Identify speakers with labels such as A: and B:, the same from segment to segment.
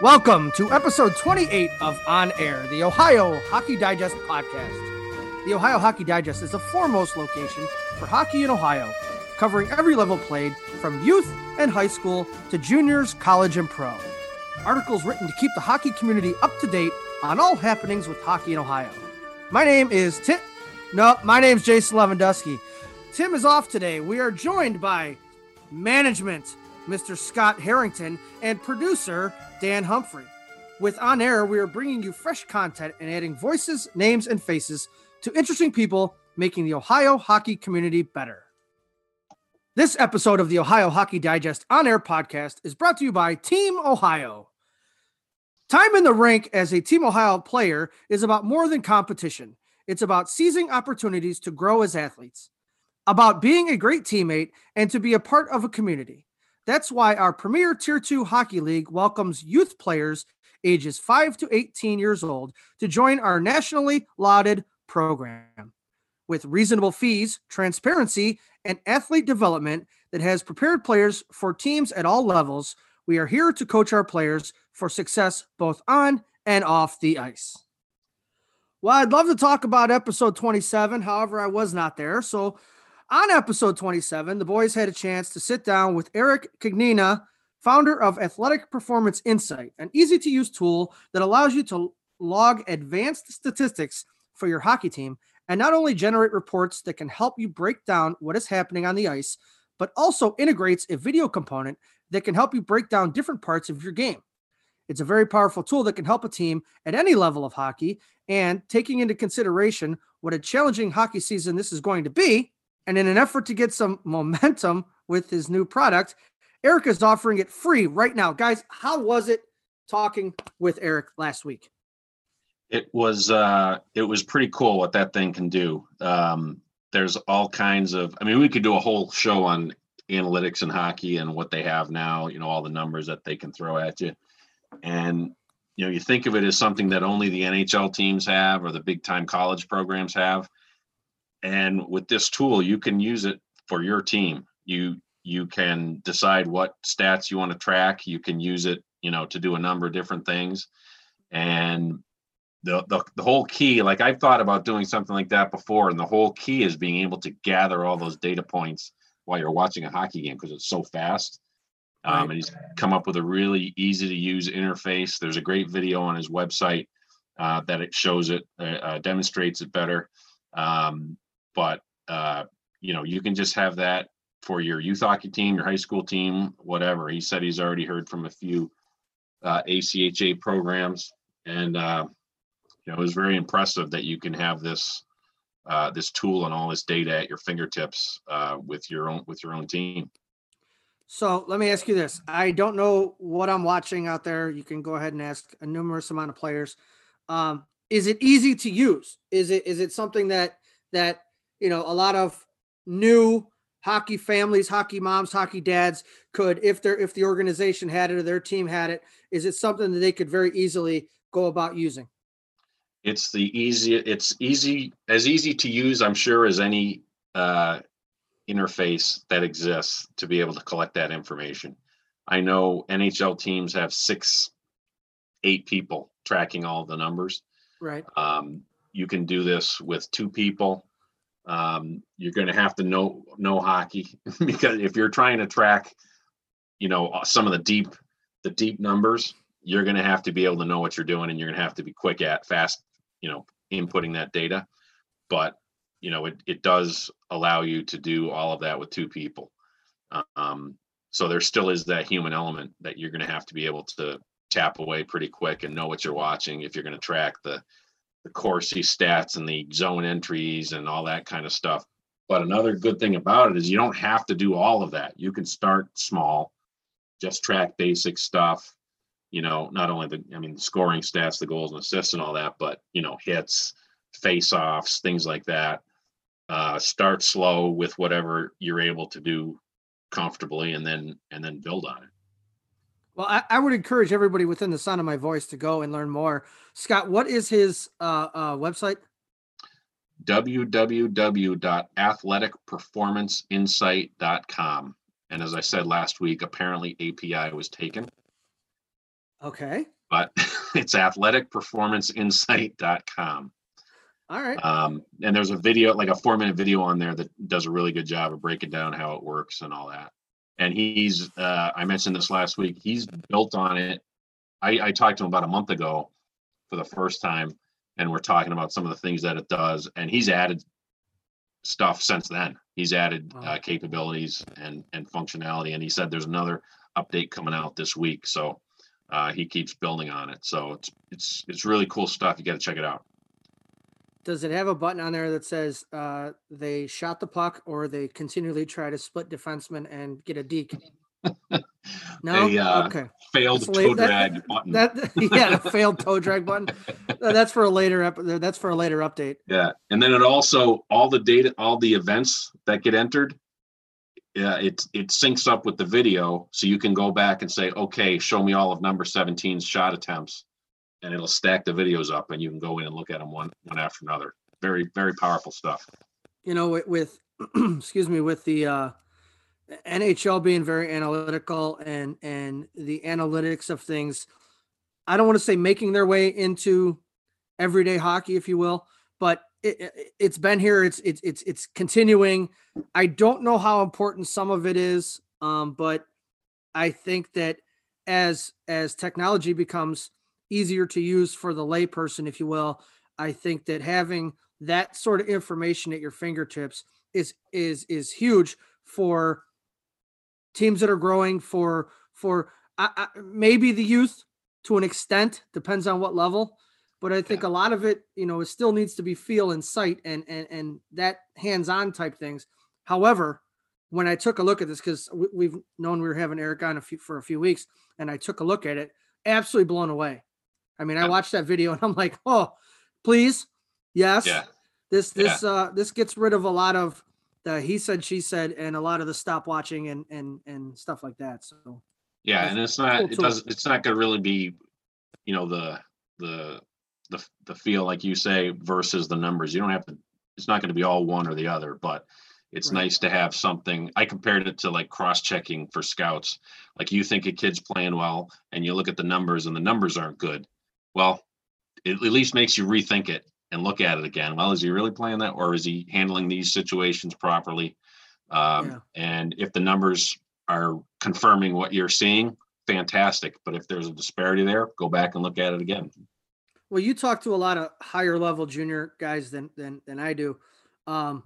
A: Welcome to episode 28 of On Air, the Ohio Hockey Digest podcast. The Ohio Hockey Digest is the foremost location for hockey in Ohio, covering every level played from youth and high school to juniors, college, and pro. Articles written to keep the hockey community up to date on all happenings with hockey in Ohio. My name is Tim. No, my name's Jason Lewandowski. Tim is off today. We are joined by management, Mr. Scott Harrington, and producer Dan Humphrey. With On Air, we are bringing you fresh content and adding voices, names, and faces to interesting people, making the Ohio hockey community better. This episode of the Ohio Hockey Digest On Air podcast is brought to you by Team Ohio. Time in the rink as a Team Ohio player is about more than competition. It's about seizing opportunities to grow as athletes, about being a great teammate, and to be a part of a community. That's why our premier Tier 2 Hockey League welcomes youth players ages 5 to 18 years old to join our nationally lauded program. With reasonable fees, transparency, and athlete development that has prepared players for teams at all levels, we are here to coach our players for success both on and off the ice. Well, I'd love to talk about episode 27. However, I was not there. So on episode 27, the boys had a chance to sit down with Eric Cagnina, founder of Athletic Performance Insight, an easy to use tool that allows you to log advanced statistics for your hockey team and not only generate reports that can help you break down what is happening on the ice, but also integrates a video component that can help you break down different parts of your game. It's a very powerful tool that can help a team at any level of hockey. And taking into consideration what a challenging hockey season this is going to be, and in an effort to get some momentum with his new product, Eric is offering it free right now. Guys, how was it talking with Eric last week?
B: It was uh it was pretty cool what that thing can do. Um there's all kinds of I mean we could do a whole show on analytics and hockey and what they have now, you know, all the numbers that they can throw at you. And you know, you think of it as something that only the NHL teams have or the big time college programs have and with this tool you can use it for your team. You you can decide what stats you want to track. You can use it you know to do a number of different things. And the, the the whole key like i've thought about doing something like that before and the whole key is being able to gather all those data points while you're watching a hockey game because it's so fast. Um, right. and he's come up with a really easy to use interface. There's a great video on his website uh, that it shows it uh, uh, demonstrates it better. Um, but uh, you know you can just have that for your youth hockey team, your high school team, whatever. He said he's already heard from a few uh, ACHA programs, and uh, you know it was very impressive that you can have this uh, this tool and all this data at your fingertips uh, with your own with your own team.
A: So let me ask you this: I don't know what I'm watching out there. You can go ahead and ask a numerous amount of players. Um, is it easy to use? Is it is it something that that you know, a lot of new hockey families, hockey moms, hockey dads could, if they're if the organization had it or their team had it, is it something that they could very easily go about using?
B: It's the easy. It's easy as easy to use, I'm sure, as any uh, interface that exists to be able to collect that information. I know NHL teams have six, eight people tracking all the numbers.
A: Right.
B: Um, you can do this with two people um, you're going to have to know know hockey because if you're trying to track, you know, uh, some of the deep the deep numbers, you're going to have to be able to know what you're doing, and you're going to have to be quick at fast, you know, inputting that data. But you know, it it does allow you to do all of that with two people. Um, so there still is that human element that you're going to have to be able to tap away pretty quick and know what you're watching if you're going to track the the Corsi stats and the zone entries and all that kind of stuff. But another good thing about it is you don't have to do all of that. You can start small, just track basic stuff. You know, not only the, I mean, the scoring stats, the goals and assists and all that, but, you know, hits, face offs, things like that. Uh, start slow with whatever you're able to do comfortably and then, and then build on it.
A: Well, I, I, would encourage everybody within the sound of my voice to go and learn more. Scott, what is his uh, uh, website?
B: www.athleticperformanceinsight.com. And as I said last week, apparently API was taken.
A: Okay.
B: but it's athleticperformanceinsight.com.
A: All right.
B: Um, and there's a video, like a four minute video on there that does a really good job of breaking down how it works and all that. And he's, uh, I mentioned this last week, he's built on it. I, I talked to him about a month ago for the first time, and we're talking about some of the things that it does. And he's added stuff since then. He's added
A: Wow.
B: uh, capabilities and, and functionality. And he said there's another update coming out this week. So uh, he keeps building on it. So it's, it's, it's really cool stuff. You got to check it out.
A: Does it have a button on there that says uh, they shot the puck or they continually try to split defensemen and get a deke? No.
B: A, uh,
A: okay.
B: Failed
A: That's
B: toe
A: That-
B: drag button.
A: That yeah, the failed toe drag button. That's for a later ep- That's for a later update.
B: Yeah, and then it also all the data, all the events that get entered. Yeah, it it syncs up with the video, so you can go back and say, okay, show me all of number 17's shot attempts, and it'll stack the videos up, and you can go in and look at them one one after another. Very very powerful stuff.
A: You know, with, excuse me, with the uh, NHL being very analytical and and the analytics of things, I don't want to say making their way into everyday hockey, if you will, but it, it's been here. It's it's it's it's continuing. I don't know how important some of it is, um, but I think that as as technology becomes easier to use for the layperson, if you will, I think that having that sort of information at your fingertips is is is huge for teams that are growing for for I, I, maybe the youth to an extent depends on what level but i think a lot of it you know it still needs to be feel and sight and and and that hands-on type things. However when i took a look at this because we, we've known we were having eric on a few for a few weeks and i took a look at it absolutely blown away i mean i watched that video and i'm like oh please yes
B: Yeah,
A: this
B: Yeah.
A: this uh this gets rid of a lot of the he said she said and a lot of the stop watching and and and stuff like that so
B: yeah,
A: That's
B: and it's not
A: cool
B: it does it's not going to really be, you know, the the the the feel like you say versus the numbers. You don't have to. It's not going to be all one or the other, but it's
A: Right.
B: nice to have something. I compared it to like cross checking for scouts. Like you think a kid's playing well, and you look at the numbers, and the numbers aren't good. Well, it at least makes you rethink it and look at it again. Well, is he really playing that, or is he handling these situations properly? Um,
A: Yeah.
B: And if the numbers are confirming what you're seeing, fantastic. But if there's a disparity there, go back and look at it again.
A: well you talk to a lot of higher level junior guys than than than i do um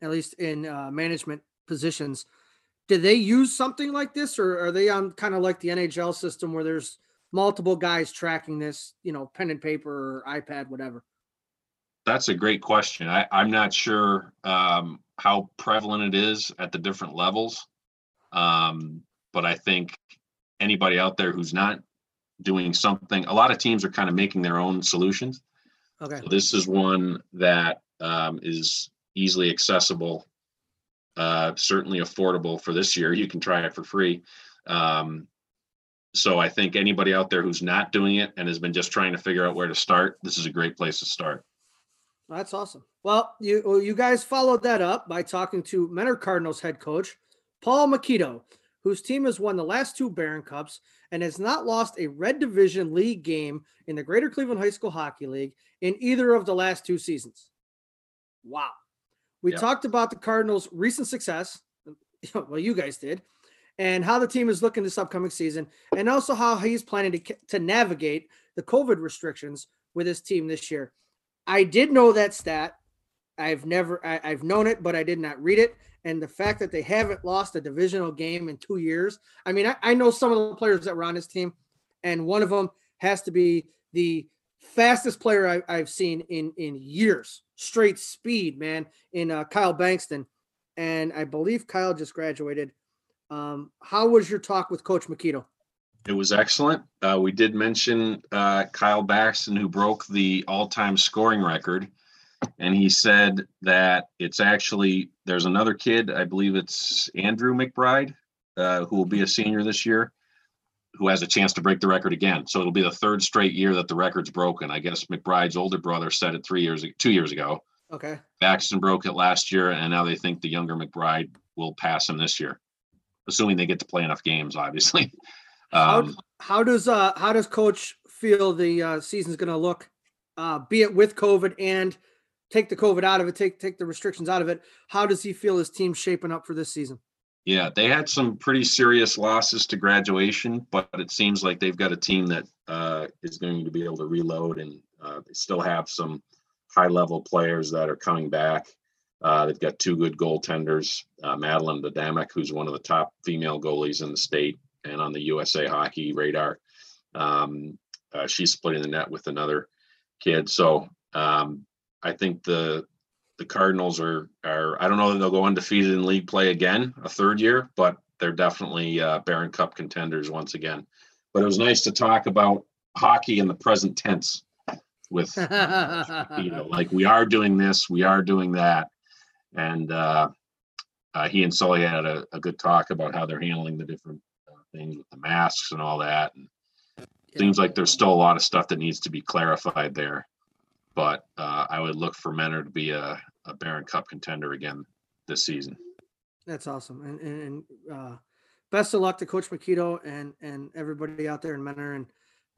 A: at least in uh, management positions do they use something like this or are they on kind of like the nhl system where there's multiple guys tracking this you know pen and paper or ipad whatever
B: That's a great question. I, I'm not sure um, how prevalent it is at the different levels. Um, but I think anybody out there who's not doing something, a lot of teams are kind of making their own solutions.
A: okay
B: So This is one that um, is easily accessible, uh, certainly affordable for this year. You can try it for free. Um, so I think anybody out there who's not doing it and has been just trying to figure out where to start, this is a great place to start.
A: That's awesome. Well, you well, you guys followed that up by talking to Mentor Cardinals head coach Paul Makito, whose team has won the last two Baron Cups and has not lost a Red Division League game in the Greater Cleveland High School Hockey League in either of the last two seasons. Wow. We
B: Yep.
A: talked about the Cardinals' recent success. Well, you guys did, and how the team is looking this upcoming season, and also how he's planning to to navigate the COVID restrictions with his team this year. I did know that stat. I've never, I, I've known it, but I did not read it. And the fact that they haven't lost a divisional game in two years. I mean, I, I know some of the players that were on his team, and one of them has to be the fastest player I, I've seen in in years. Straight speed, man. In uh, Kyle Bankston, and I believe Kyle just graduated. Um, how was your talk with Coach Makito?
B: It was excellent. Uh, we did mention uh, Kyle Baxton, who broke the all-time scoring record, and he said that it's actually there's another kid, I believe it's Andrew McBride, uh, who will be a senior this year, who has a chance to break the record again. So it'll be the third straight year that the record's broken. I guess McBride's older brother said it three years, two years ago.
A: Okay.
B: Baxton broke it last year, and now they think the younger McBride will pass him this year, assuming they get to play enough games, obviously. Um,
A: how, how does uh how does coach feel the uh, season's going to look? Uh, be it with COVID and take the COVID out of it, take take the restrictions out of it. How does he feel his team shaping up for this season?
B: Yeah, they had some pretty serious losses to graduation, but it seems like they've got a team that uh, is going to be able to reload, and uh, they still have some high-level players that are coming back. Uh, they've got two good goaltenders, uh, Madeline Dadamek, who's one of the top female goalies in the state and on the USA Hockey radar. Um, uh, she's splitting the net with another kid, so um, I think the the Cardinals are are I don't know that they'll go undefeated in league play again a third year, but they're definitely uh, Baron Cup contenders once again. But it was nice to talk about hockey in the present tense with you know like we are doing this, we are doing that, and uh, uh, he and Sully had a, a, good talk about how they're handling the different uh, things with the masks and all that. And yeah. Seems like there's still a lot of stuff that needs to be clarified there but uh, I would look for Mentor to be a, a Baron Cup contender again this season.
A: That's awesome, and and, and uh, best of luck to Coach Makito and and everybody out there in Mentor. And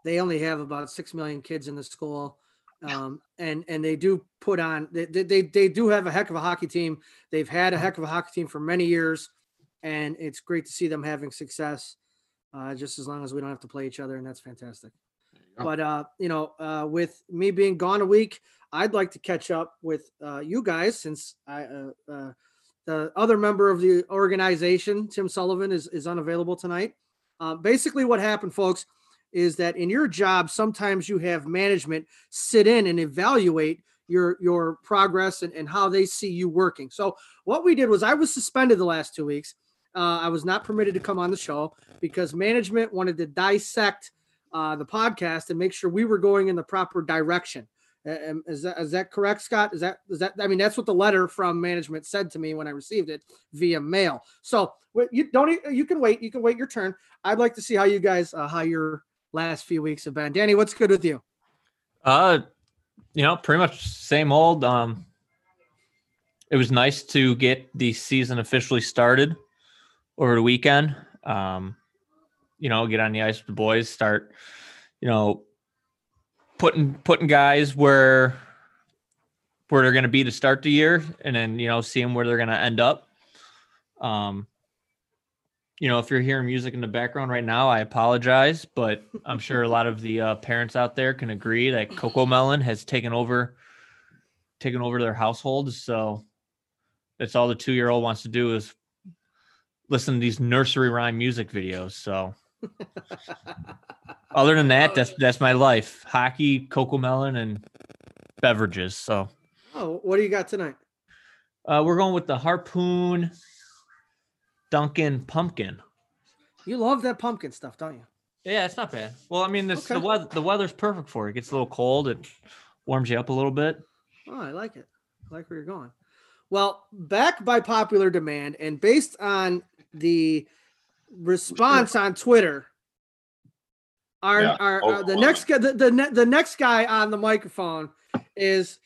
A: they only have about six million kids in the school, um, and and they do put on they, they they do have a heck of a hockey team. They've had a heck of a hockey team for many years, and it's great to see them having success. Uh, just as long as we don't have to play each other, and that's fantastic. But uh, you know, uh, with me being gone a week, I'd like to catch up with uh, you guys since I uh, uh, the other member of the organization, Tim Sullivan, is is unavailable tonight. Basically, what happened, folks, is that in your job, sometimes you have management sit in and evaluate your your progress and, and how they see you working. So what we did was I was suspended the last two weeks. Uh, I was not permitted to come on the show because management wanted to dissect uh, the podcast and make sure we were going in the proper direction. is that is that correct, Scott? Is that is that? I mean, that's what the letter from management said to me when I received it via mail. So you don't you can wait. You can wait your turn. I'd like to see how you guys uh, how your last few weeks have been. Danny, what's good with you?
C: Uh, you know, pretty much same old. Um, it was nice to get the season officially started over the weekend. Um, you know, get on the ice with the boys, start, you know, putting putting guys where where they're going to be to start the year, and then you know, seeing where they're going to end up. Um, you know, if you're hearing music in the background right now, I apologize, but I'm sure a lot of the uh, parents out there can agree that CoComelon has taken over taken over their households. So that's all the two year old wants to do is listen to these nursery rhyme music videos. So other than that, that's that's my life: hockey, CoComelon, and beverages. So,
A: oh, what do you got tonight?
C: Uh, we're going with the Harpoon Dunkin' Pumpkin.
A: You love that pumpkin stuff, don't you?
C: Yeah, it's not bad. Well, I mean, this okay. the weather the weather's perfect for it. It gets a little cold. It warms you up a little bit.
A: Oh, I like it. I like where you're going. Well, back by popular demand and based on the response on Twitter. Our, yeah. our, oh, uh, the next guy, the, the, the next guy on the microphone is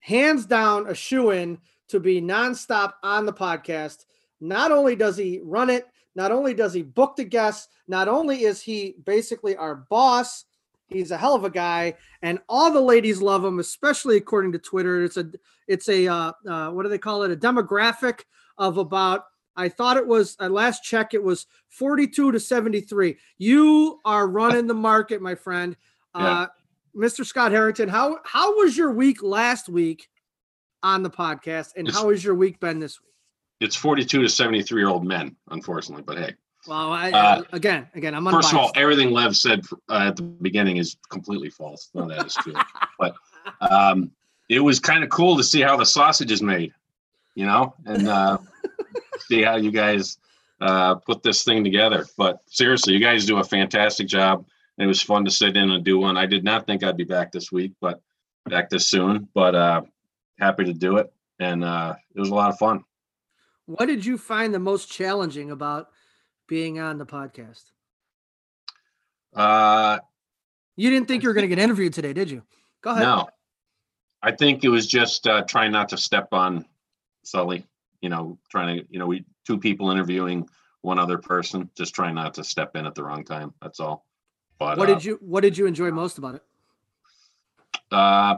A: hands down a shoe in to be nonstop on the podcast. Not only does he run it, not only does he book the guests, not only is he basically our boss, he's a hell of a guy, and all the ladies love him, especially according to Twitter. It's a it's a uh, uh, what do they call it? A demographic of about I thought it was at last check, it was 42 to 73. You are running the market, my friend. Yeah. Uh, Mr. Scott Harrington, how how was your week last week on the podcast, and it's, how has your week been this week?
B: It's 42 to 73 year old men, unfortunately, but hey.
A: Well, I, uh, again, again, I'm
B: unbiased. first of all, everything Lev said uh, at the beginning is completely false. None of that is true, but um, it was kind of cool to see how the sausage is made, you know, and uh, see how you guys uh, put this thing together. But seriously, you guys do a fantastic job. It was fun to sit in and do one. I did not think I'd be back this week, but back this soon. But uh, happy to do it, and uh, it was a lot of fun.
A: What did you find the most challenging about being on the podcast?
B: Uh,
A: you didn't think you were going to get interviewed today, did you? Go ahead.
B: No, I think it was just uh, trying not to step on Sully you know, trying to, you know, we two people interviewing one other person. Just trying not to step in at the wrong time. That's all. But
A: What
B: uh,
A: did you What did you enjoy most about it?
B: Uh,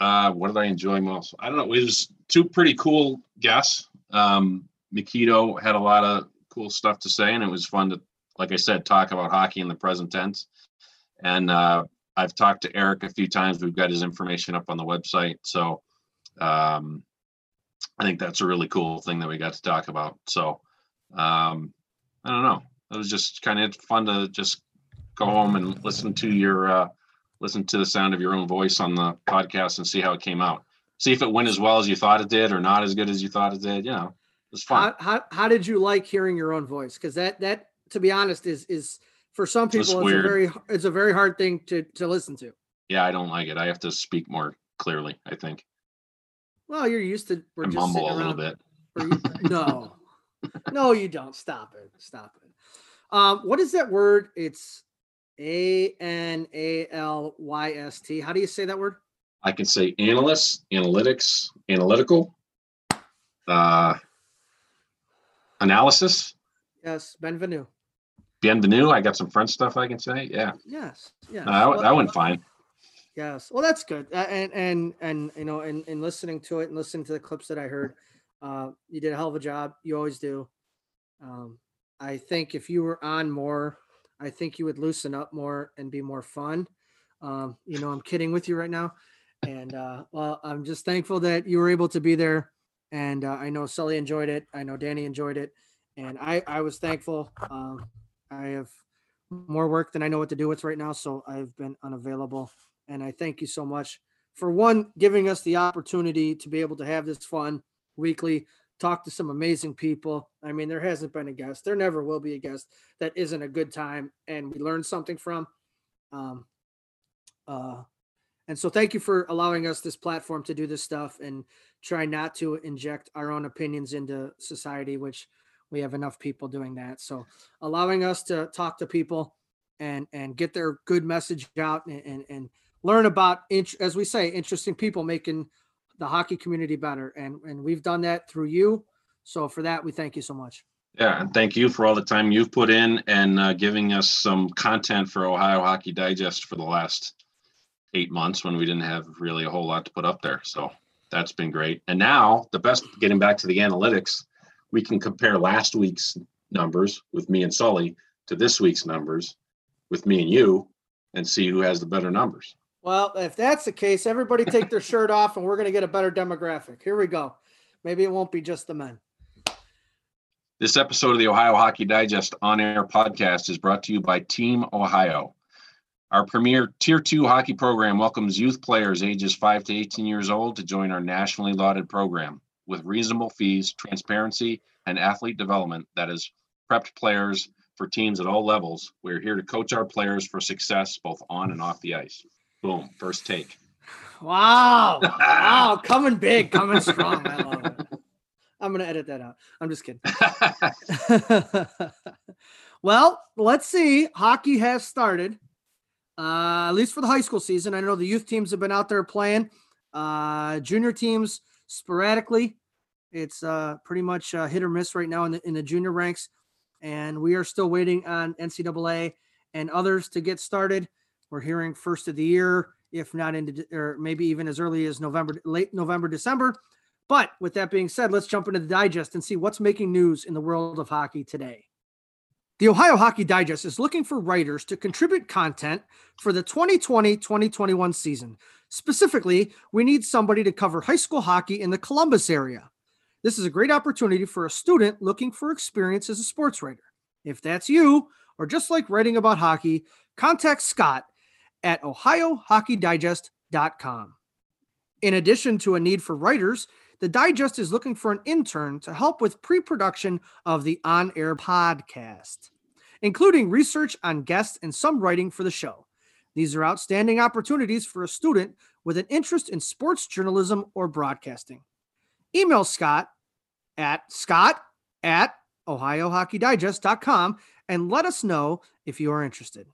B: uh, what did I enjoy most? I don't know. It was two pretty cool guests. Um, Mikito had a lot of cool stuff to say, and it was fun to, like I said, talk about hockey in the present tense. And uh, I've talked to Eric a few times. We've got his information up on the website, so um, I think that's a really cool thing that we got to talk about. So um, I don't know. It was just kind of fun to just go home and listen to your uh, listen to the sound of your own voice on the podcast and see how it came out. See if it went as well as you thought it did or not as good as you thought it did. You know, it was fun.
A: How, how how did you like hearing your own voice? Because that that to be honest is is for some people it's a very it's a very hard thing to to listen to.
B: yeah, I don't like it. I have to speak more clearly, I think.
A: Well, you're used to we're
B: I
A: just
B: mumble a little bit.
A: no, no, you don't. Stop it. Stop it. Um, what is that word? It's A N A L Y S T. How do you say that word?
B: I can say analyst, analytics, analytical, uh, analysis,
A: Yes, bienvenue.
B: bienvenue. I got some French stuff I can say. Yeah,
A: Yes.
B: Uh, that,
A: Well,
B: that went fine.
A: Yes. Well, that's good. Uh, and and and you know, and and listening to it and listening to the clips that I heard, uh, you did a hell of a job. You always do. Um, I think if you were on more, I think you would loosen up more and be more fun. Um, you know, I'm kidding with you right now, and uh, well, I'm just thankful that you were able to be there. And uh, I know Sully enjoyed it. I know Danny enjoyed it, and I I was thankful. Um, I have more work than I know what to do with right now, so I've been unavailable and I thank you so much for one giving us the opportunity to be able to have this fun weekly, talk to some amazing people. I mean, there hasn't been a guest, there never will be a guest that isn't a good time and we learn something from. Um, uh, and so thank you for allowing us this platform to do this stuff and try not to inject our own opinions into society, which we have enough people doing that. So allowing us to talk to people and and get their good message out and and, and learn about as we say interesting people making the hockey community better and and we've done that through you so for that we thank you so much
B: Yeah, and thank you for all the time you've put in and uh, giving us some content for Ohio Hockey Digest for the last eight months when we didn't have really a whole lot to put up there. So that's been great. And now the best, getting back to the analytics, we can compare last week's numbers with me and Sully to this week's numbers with me and you and see who has the better numbers.
A: Well if that's the case everybody take their shirt off and we're going to get a better demographic here we go maybe it won't be just the men
B: This episode of the Ohio Hockey Digest on air podcast is brought to you by Team Ohio. Our premier Tier 2 hockey program welcomes youth players ages 5 to 18 years old to join our nationally lauded program. With reasonable fees, transparency, and athlete development that has prepped players for teams at all levels, we're here to coach our players for success both on and off the ice. Boom, first take.
A: wow wow coming big coming strong i love it i'm going to edit that out i'm just kidding well, let's see. Hockey has started, uh, at least for the high school season. I know the youth teams have been out there playing, uh, junior teams sporadically. It's uh, pretty much uh, hit or miss right now in the, in the junior ranks. And we are still waiting on NCAA and others to get started. We're hearing first of the year, if not into, or maybe even as early as November, late November, December. But with that being said, let's jump into the digest and see what's making news in the world of hockey today. The Ohio Hockey Digest is looking for writers to contribute content for the 2020 2021 season. Specifically, we need somebody to cover high school hockey in the Columbus area. This is a great opportunity for a student looking for experience as a sports writer. If that's you, or just like writing about hockey, contact Scott at ohiohockeydigest.com. In addition to a need for writers, the Digest is looking for an intern to help with pre production of the on air podcast, including research on guests and some writing for the show. These are outstanding opportunities for a student with an interest in sports journalism or broadcasting. Email Scott at scott at ohiohockeydigest.com and let us know if you are interested.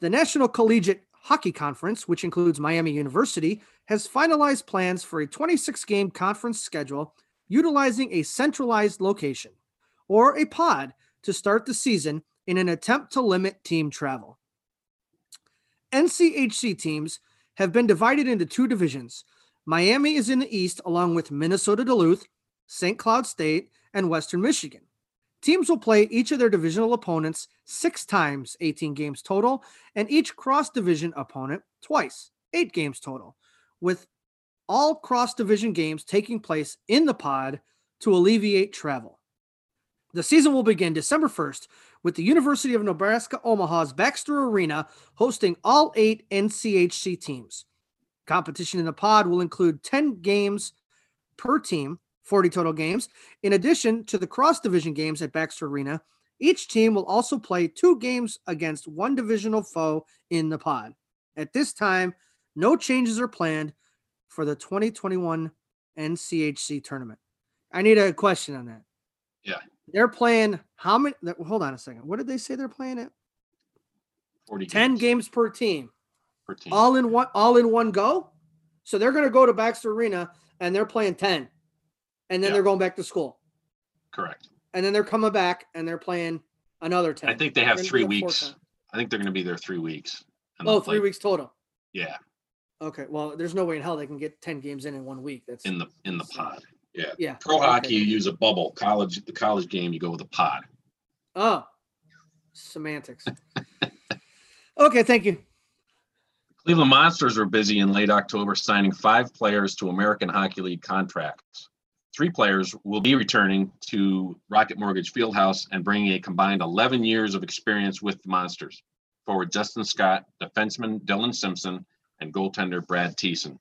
A: The National Collegiate Hockey Conference, which includes Miami University, has finalized plans for a 26 game conference schedule utilizing a centralized location or a pod to start the season in an attempt to limit team travel. NCHC teams have been divided into two divisions. Miami is in the East, along with Minnesota Duluth, St. Cloud State, and Western Michigan. Teams will play each of their divisional opponents six times, 18 games total, and each cross division opponent twice, eight games total, with all cross division games taking place in the pod to alleviate travel. The season will begin December 1st with the University of Nebraska Omaha's Baxter Arena hosting all eight NCHC teams. Competition in the pod will include 10 games per team, 40 total games. In addition to the cross division games at Baxter Arena, each team will also play two games against one divisional foe in the pod. At this time, no changes are planned for the 2021 NCHC tournament. I need a question on that.
B: Yeah.
A: They're playing how many? Hold on a second. What did they say they're playing at?
B: 40
A: 10
B: games
A: games per team,
B: per team.
A: all in one, all in one go. So they're going to go to Baxter Arena and they're playing 10, and then
B: Yeah.
A: they're going back to school,
B: Correct.
A: and then they're coming back and they're playing another 10.
B: I think they have three
A: do it four
B: weeks. I think they're going to be there three weeks.
A: Oh,
B: play-
A: weeks total.
B: Yeah,
A: Okay. Well, there's no way in hell they can get 10 games in in one week. That's
B: in the in the pod. Yeah.
A: yeah.
B: Pro
A: okay.
B: hockey, you use a bubble. College, the college game, you go with a pod.
A: Oh, semantics. okay. Thank you.
B: Cleveland Monsters were busy in late October signing five players to American Hockey League contracts. Three players will be returning to Rocket Mortgage Fieldhouse and bringing a combined 11 years of experience with the Monsters. Forward Justin Scott, defenseman Dylan Simpson, and goaltender Brad Thiessen.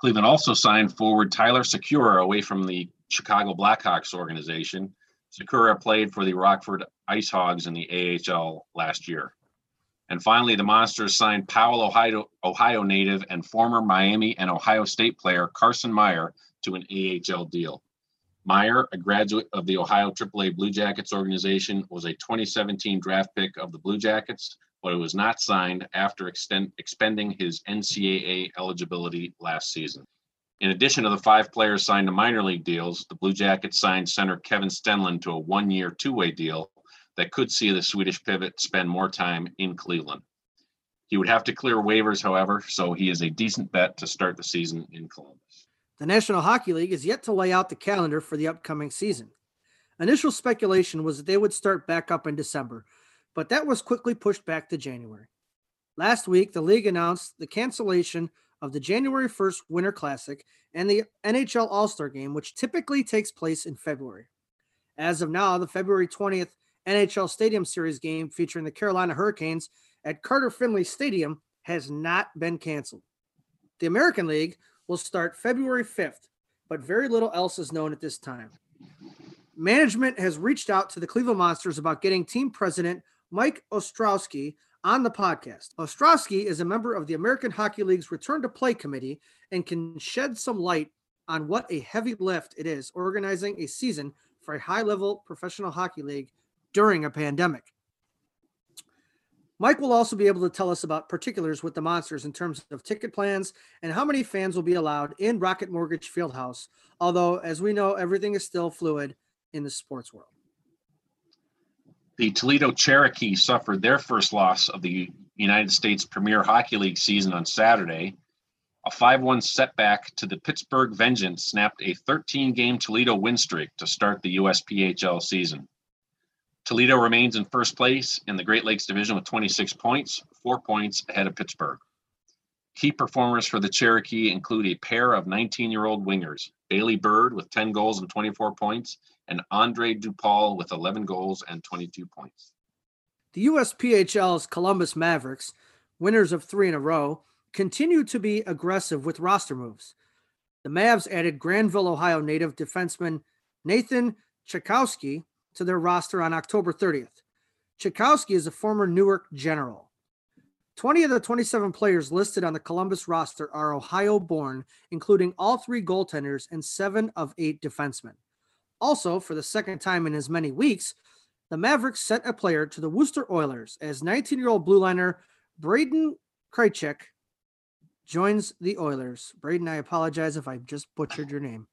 B: Cleveland also signed forward Tyler Sikura away from the Chicago Blackhawks organization. Sikura played for the Rockford Ice Hogs in the AHL last year. And finally, the Monsters signed Powell, Ohio, Ohio native and former Miami and Ohio State player Carson Meyer to an AHL deal. Meyer, a graduate of the Ohio AAA Blue Jackets organization, was a 2017 draft pick of the Blue Jackets, but it was not signed after extend, expending his NCAA eligibility last season. In addition to the five players signed to minor league deals, the Blue Jackets signed center Kevin Stenlund to a one-year two-way deal that could see the Swedish pivot spend more time in Cleveland. He would have to clear waivers, however, so he is a decent bet to start the season in Columbus.
A: The National Hockey League is yet to lay out the calendar for the upcoming season. Initial speculation was that they would start back up in December, but that was quickly pushed back to January. Last week, the league announced the cancellation of the January 1st Winter Classic and the NHL All Star Game, which typically takes place in February. As of now, the February 20th NHL Stadium Series game featuring the Carolina Hurricanes at Carter Finley Stadium has not been canceled. The American League will start February 5th, but very little else is known at this time. Management has reached out to the Cleveland Monsters about getting team president Mike Ostrowski on the podcast. Ostrowski is a member of the American Hockey League's Return to Play Committee and can shed some light on what a heavy lift it is organizing a season for a high level professional hockey league during a pandemic. Mike will also be able to tell us about particulars with the Monsters in terms of ticket plans and how many fans will be allowed in Rocket Mortgage Fieldhouse. Although, as we know, everything is still fluid in the sports world.
B: The Toledo Cherokee suffered their first loss of the United States Premier Hockey League season on Saturday. A 5 1 setback to the Pittsburgh Vengeance snapped a 13 game Toledo win streak to start the USPHL season. Toledo remains in first place in the Great Lakes Division with 26 points, four points ahead of Pittsburgh. Key performers for the Cherokee include a pair of 19 year old wingers, Bailey Bird with 10 goals and 24 points, and Andre Dupal with 11 goals and 22 points.
A: The USPHL's Columbus Mavericks, winners of three in a row, continue to be aggressive with roster moves. The Mavs added Granville, Ohio native defenseman Nathan Chakowski to their roster on October 30th. Chakowski is a former Newark General. 20 of the 27 players listed on the Columbus roster are Ohio born, including all three goaltenders and seven of eight defensemen. Also, for the second time in as many weeks, the Mavericks sent a player to the Worcester Oilers as 19 year old blue liner Braden Krajcek joins the Oilers. Braden, I apologize if I just butchered your name.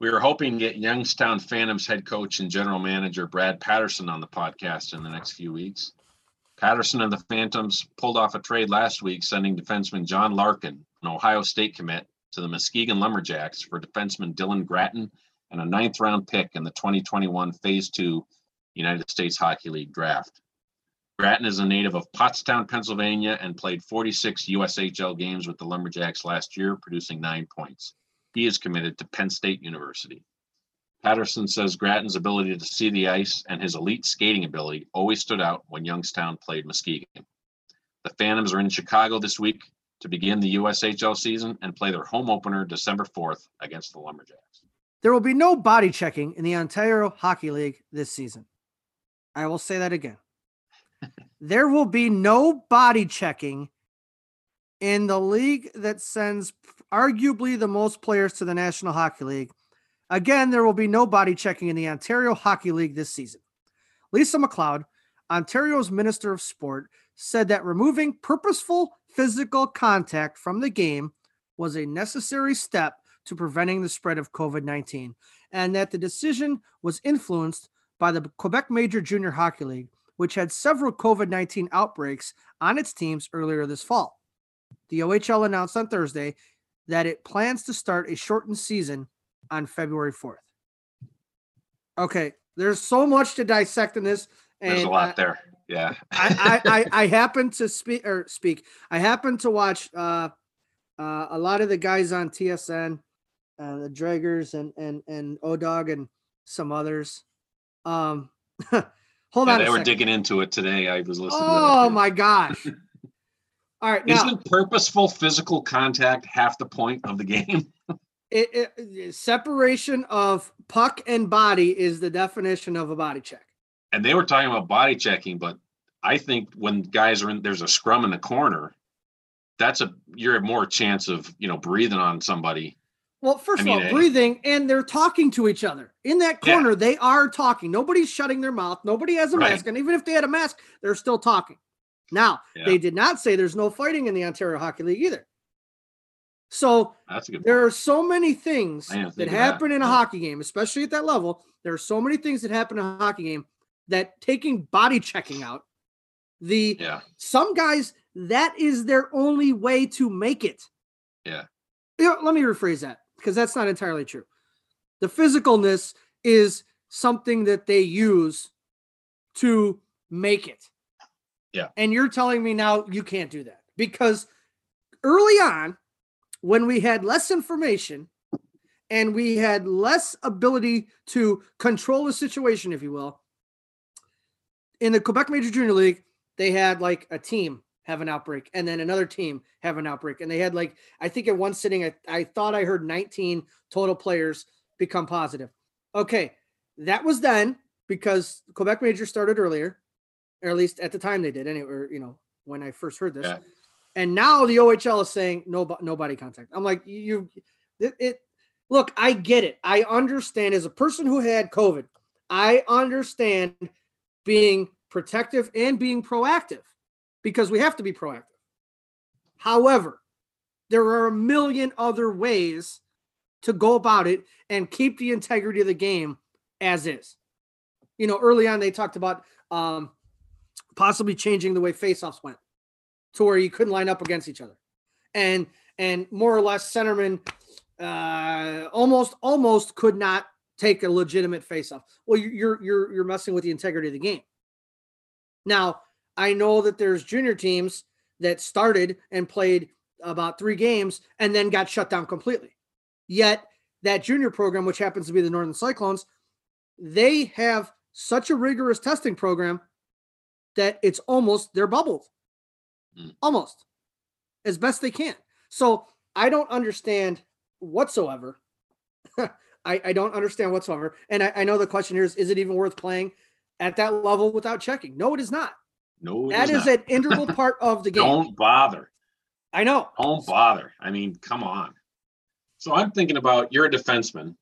B: We were hoping to get Youngstown Phantoms head coach and general manager Brad Patterson on the podcast in the next few weeks. Patterson and the Phantoms pulled off a trade last week, sending defenseman John Larkin, an Ohio State commit, to the Muskegon Lumberjacks for defenseman Dylan Gratton and a ninth round pick in the 2021 Phase 2 United States Hockey League draft. Gratton is a native of Pottstown, Pennsylvania, and played 46 USHL games with the Lumberjacks last year, producing nine points. He is committed to Penn State University. Patterson says Gratton's ability to see the ice and his elite skating ability always stood out when Youngstown played Muskegon. The Phantoms are in Chicago this week to begin the USHL season and play their home opener December 4th against the Lumberjacks.
A: There will be no body checking in the Ontario Hockey League this season. I will say that again. there will be no body checking in the league that sends arguably the most players to the National Hockey League. Again, there will be no body checking in the Ontario Hockey League this season. Lisa MacLeod, Ontario's Minister of Sport, said that removing purposeful physical contact from the game was a necessary step to preventing the spread of COVID 19, and that the decision was influenced by the Quebec Major Junior Hockey League, which had several COVID 19 outbreaks on its teams earlier this fall. The OHL announced on Thursday that it plans to start a shortened season on February 4th. Okay, there's so much to dissect in this.
B: And There's a lot there. Yeah.
A: I, I, I, I happen to speak or speak. I happen to watch uh, uh, a lot of the guys on TSN, uh, the Draggers and and and Odog and some others. Um, hold
B: yeah,
A: on.
B: They were
A: second.
B: digging into it today. I was listening.
A: Oh my gosh! All right,
B: isn't purposeful physical contact half the point of the game?
A: it, it, separation of puck and body is the definition of a body check.
B: And they were talking about body checking, but I think when guys are in, there's a scrum in the corner. That's a you're a more chance of you know breathing on somebody
A: well, first I mean, of all, eh, breathing and they're talking to each other in that corner. Yeah. They are talking. Nobody's shutting their mouth. Nobody has a right. mask, and even if they had a mask, they're still talking. Now, yeah. they did not say there's no fighting in the Ontario Hockey League either. So there are so many things that happen that. in a hockey game, especially at that level. There are so many things that happen in a hockey game that taking body checking out, the
B: yeah.
A: some guys that is their only way to make it.
B: Yeah.
A: You know, let me rephrase that because that's not entirely true. The physicalness is something that they use to make it.
B: Yeah.
A: And you're telling me now you can't do that because early on, when we had less information and we had less ability to control the situation, if you will, in the Quebec Major Junior League, they had like a team have an outbreak and then another team have an outbreak. And they had like i think at one sitting i, I thought i heard 19 total players become positive. Okay that was then because quebec major started earlier or at least at the time they did anyway or, you know when i first heard this yeah. and now the ohl is saying no no body contact i'm like you it, it look i get it i understand as a person who had covid i understand being protective and being proactive because we have to be proactive. However, there are a million other ways to go about it and keep the integrity of the game as is. You know, early on they talked about um, possibly changing the way faceoffs went to where you couldn't line up against each other, and and more or less centerman uh, almost almost could not take a legitimate faceoff. Well, you're you're you're messing with the integrity of the game. Now, I know that there's junior teams that started and played about three games and then got shut down completely. Yet that junior program, which happens to be the Northern Cyclones, they have such a rigorous testing program that it's almost they're bubbled. Mm. Almost as best they can. So I don't understand whatsoever. I, I, don't understand whatsoever. And I, I know the question here is is it even worth playing at that level without checking? No, it is not.
B: No,
A: that is,
B: is
A: an integral part of the game.
B: Don't bother.
A: I know.
B: Don't bother. I mean, come on. So I'm thinking about you're a defenseman.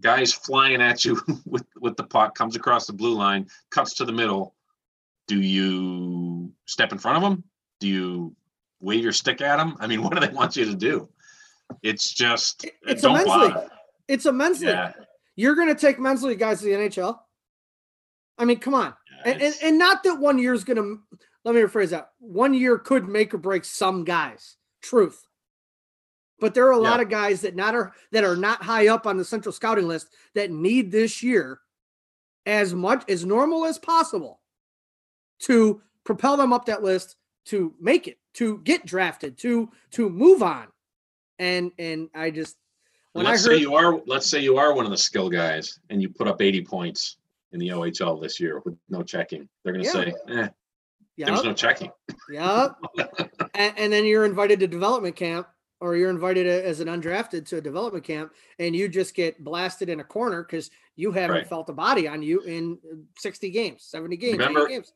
B: Guys flying at you with with the puck comes across the blue line, cuts to the middle. Do you step in front of them? Do you wave your stick at them? I mean, what do they want you to do? It's just
A: it's
B: don't
A: immensely,
B: bother.
A: It's a men's
B: Yeah.
A: league. You're going to take men's league guys to the NHL. I mean, come on.
B: Yeah,
A: And, and, and not that one year is going to, let me rephrase that. One year could make or break some guys. Truth. But there are a lot of guys that not are that are not high up on the central scouting list that need this year as much as normal as possible to propel them up that list to make it, to get drafted, to to move on. And and I just when
B: let's
A: I heard
B: say you are let's say you are one of the skill guys and you put up 80 points in the OHL this year with no checking. They're gonna
A: Yeah.
B: say, eh,
A: yeah,
B: there's no checking.
A: Yeah. and, and then you're invited to development camp or you're invited as an undrafted to a development camp and you just get blasted in a corner because you haven't
B: Right.
A: felt a body on you in uh, 60 games, 70 games, 80
B: Remember-
A: games.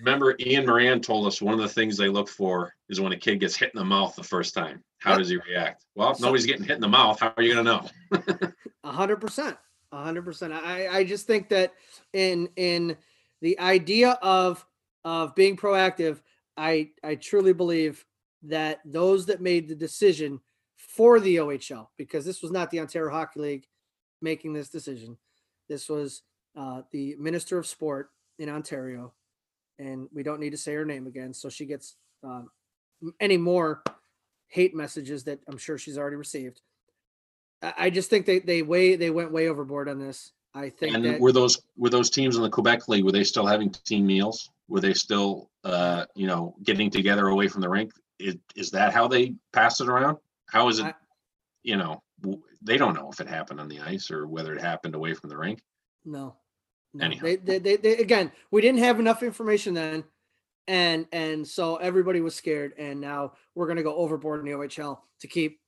B: Remember, Ian Moran told us one of the things they look for is when a kid gets hit in the mouth the first time. How
A: Yep.
B: does he react? Well, if
A: So-
B: nobody's getting hit in the mouth, how are you gonna know?
A: A hundred percent. A hundred percent. I, I just think that in in the idea of of being proactive, I I truly believe that those that made the decision for the OHL, because this was not the Ontario Hockey League making this decision. This was uh, the Minister of Sport in Ontario, and we don't need to say her name again, so she gets um, any more hate messages that I'm sure she's already received. I I just think they they way they went way overboard on this. I think
B: And
A: that
B: were those were those teams in the Quebec League? Were they still having team meals? Were they still, uh, you know, getting together away from the rink? Is, is that how they pass it around? How is it?
A: I-
B: You know, they don't know if it happened on the ice or whether it happened away from the rink.
A: no, no. They, they, they, they again we didn't have enough information then, and and so everybody was scared, and now we're gonna go overboard in the OHL to keep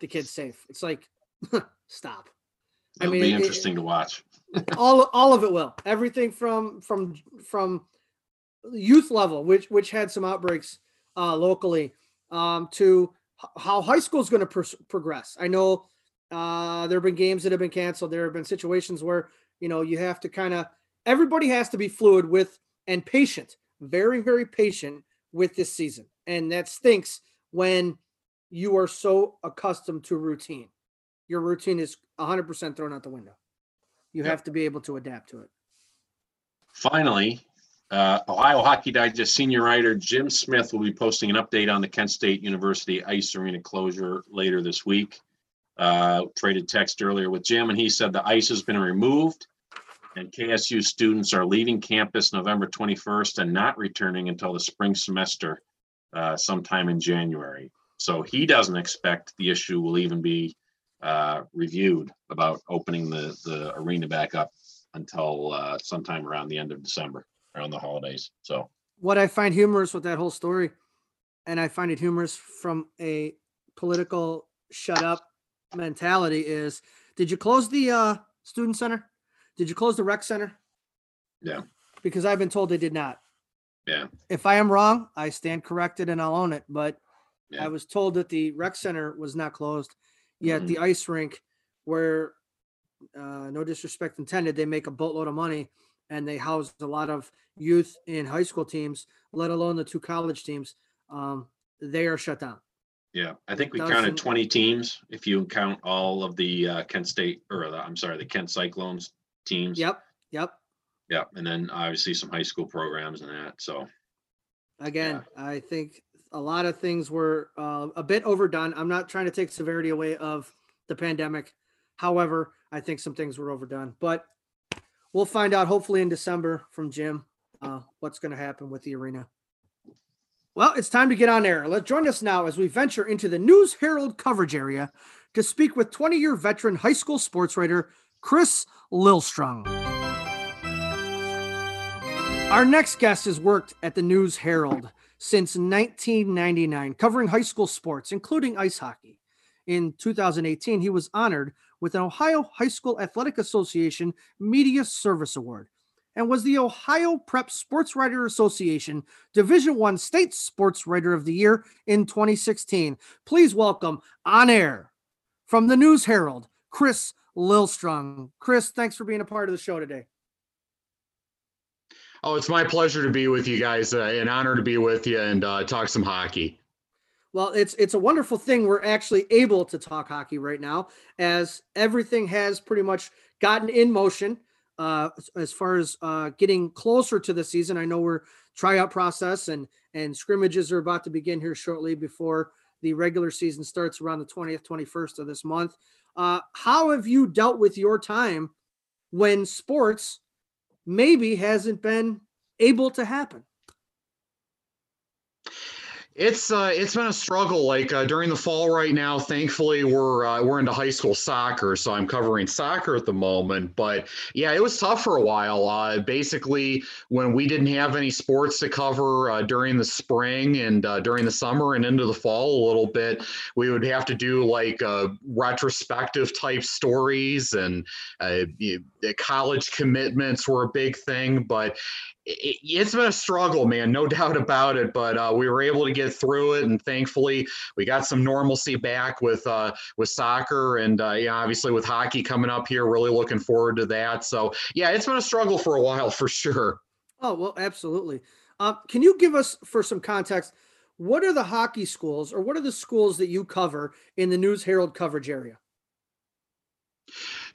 A: the kids safe. It's like stop.
B: It'll
A: mean,
B: be
A: it-
B: interesting to watch.
A: all all of it will everything from from from youth level which which had some outbreaks uh locally um to how high school is going to pr- progress i know uh there have been games that have been canceled there have been situations where you know you have to kind of everybody has to be fluid with and patient very very patient with this season and that stinks when you are so accustomed to routine your routine is 100% thrown out the window you
B: Yep.
A: have to be able to adapt to it.
B: Finally, uh, Ohio Hockey Digest senior writer Jim Smith will be posting an update on the Kent State University ice arena closure later this week. Uh, traded text earlier with Jim, and he said the ice has been removed, and KSU students are leaving campus November 21st and not returning until the spring semester, uh, sometime in January. So he doesn't expect the issue will even be uh, reviewed about opening the the arena back up until uh, sometime around the end of December, around the holidays. So
A: What I find humorous with that whole story, and I find it humorous from a political shut up mentality, is did you close the uh, student center? Did you close the rec center?
B: Yeah.
A: Because I've been told they did not.
B: Yeah.
A: If I am wrong, I stand corrected and I'll own it. But
B: Yeah.
A: I was told that the rec center was not closed. Yet
B: Mhm.
A: the ice rink, where uh, no disrespect intended, they make a boatload of money and they house a lot of youth in high school teams, let alone the two college teams. Um, they are shut down.
B: Yeah, I think we counted 20 teams if you count all of the uh, Kent State or the, I'm sorry, the Kent Cyclones teams.
A: Yep. Yep.
B: Yeah, and then obviously some high school programs and that. So
A: Again, I think a lot of things were uh, a bit overdone. I'm not trying to take severity away of the pandemic. However, I think some things were overdone, but we'll find out hopefully in December from Jim uh, what's going to happen with the arena. Well, it's time to get on air. Let's join us now as we venture into the News Herald coverage area to speak with 20 year veteran high school sports writer Chris Lillstrong. Our next guest has worked at the News Herald since 1999, covering high school sports, including ice hockey. In 2018, he was honored with an Ohio High School Athletic Association Media Service Award and was the Ohio Prep Sports Writer Association Division One State Sports Writer of the Year in 2016. Please welcome on air from the News Herald, Chris Lillstrong. Chris, thanks for being a part of the show today.
D: Oh, it's my pleasure to be with you guys. Uh, an honor to be with you and uh, talk some hockey.
A: Well, it's it's a wonderful thing we're actually able to talk hockey right now, as everything has pretty much gotten in motion. Uh, as far as uh, getting closer to the season, I know we're tryout process and and scrimmages are about to begin here shortly before the regular season starts around the 20th, 21st of this month. Uh, how have you dealt with your time when sports maybe hasn't been able to happen?
D: It's uh, it's been a struggle. Like uh, during the fall right now, thankfully we're uh, we're into high school soccer, so I'm covering soccer at the moment. But yeah, it was tough for a while. Uh, basically, when we didn't have any sports to cover uh, during the spring and uh, during the summer and into the fall a little bit, we would have to do like retrospective type stories and college commitments were a big thing. But it, has been a struggle, man, no doubt about it. But uh, we were able to get through it, and thankfully, we got some normalcy back with uh, with soccer, and uh, yeah, obviously with hockey coming up here. Really looking forward to that. So yeah, it's been a struggle for a while for sure.
A: Oh well, absolutely. Uh, can you give us for some context? What are the hockey schools, or what are the schools that you cover in the News Herald coverage area?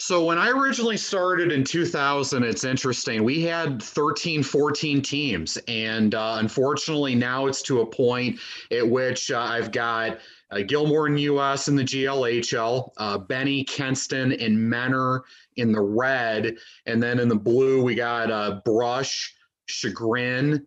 D: So when I originally started in 2000, it's interesting. We had 13, 14 teams. And uh, unfortunately, now it's to a point at which uh, I've got uh, Gilmour in US in the GLHL, uh, Benny, Kenston, and Mentor in the red. And then in the blue, we got uh, Brush, Chagrin,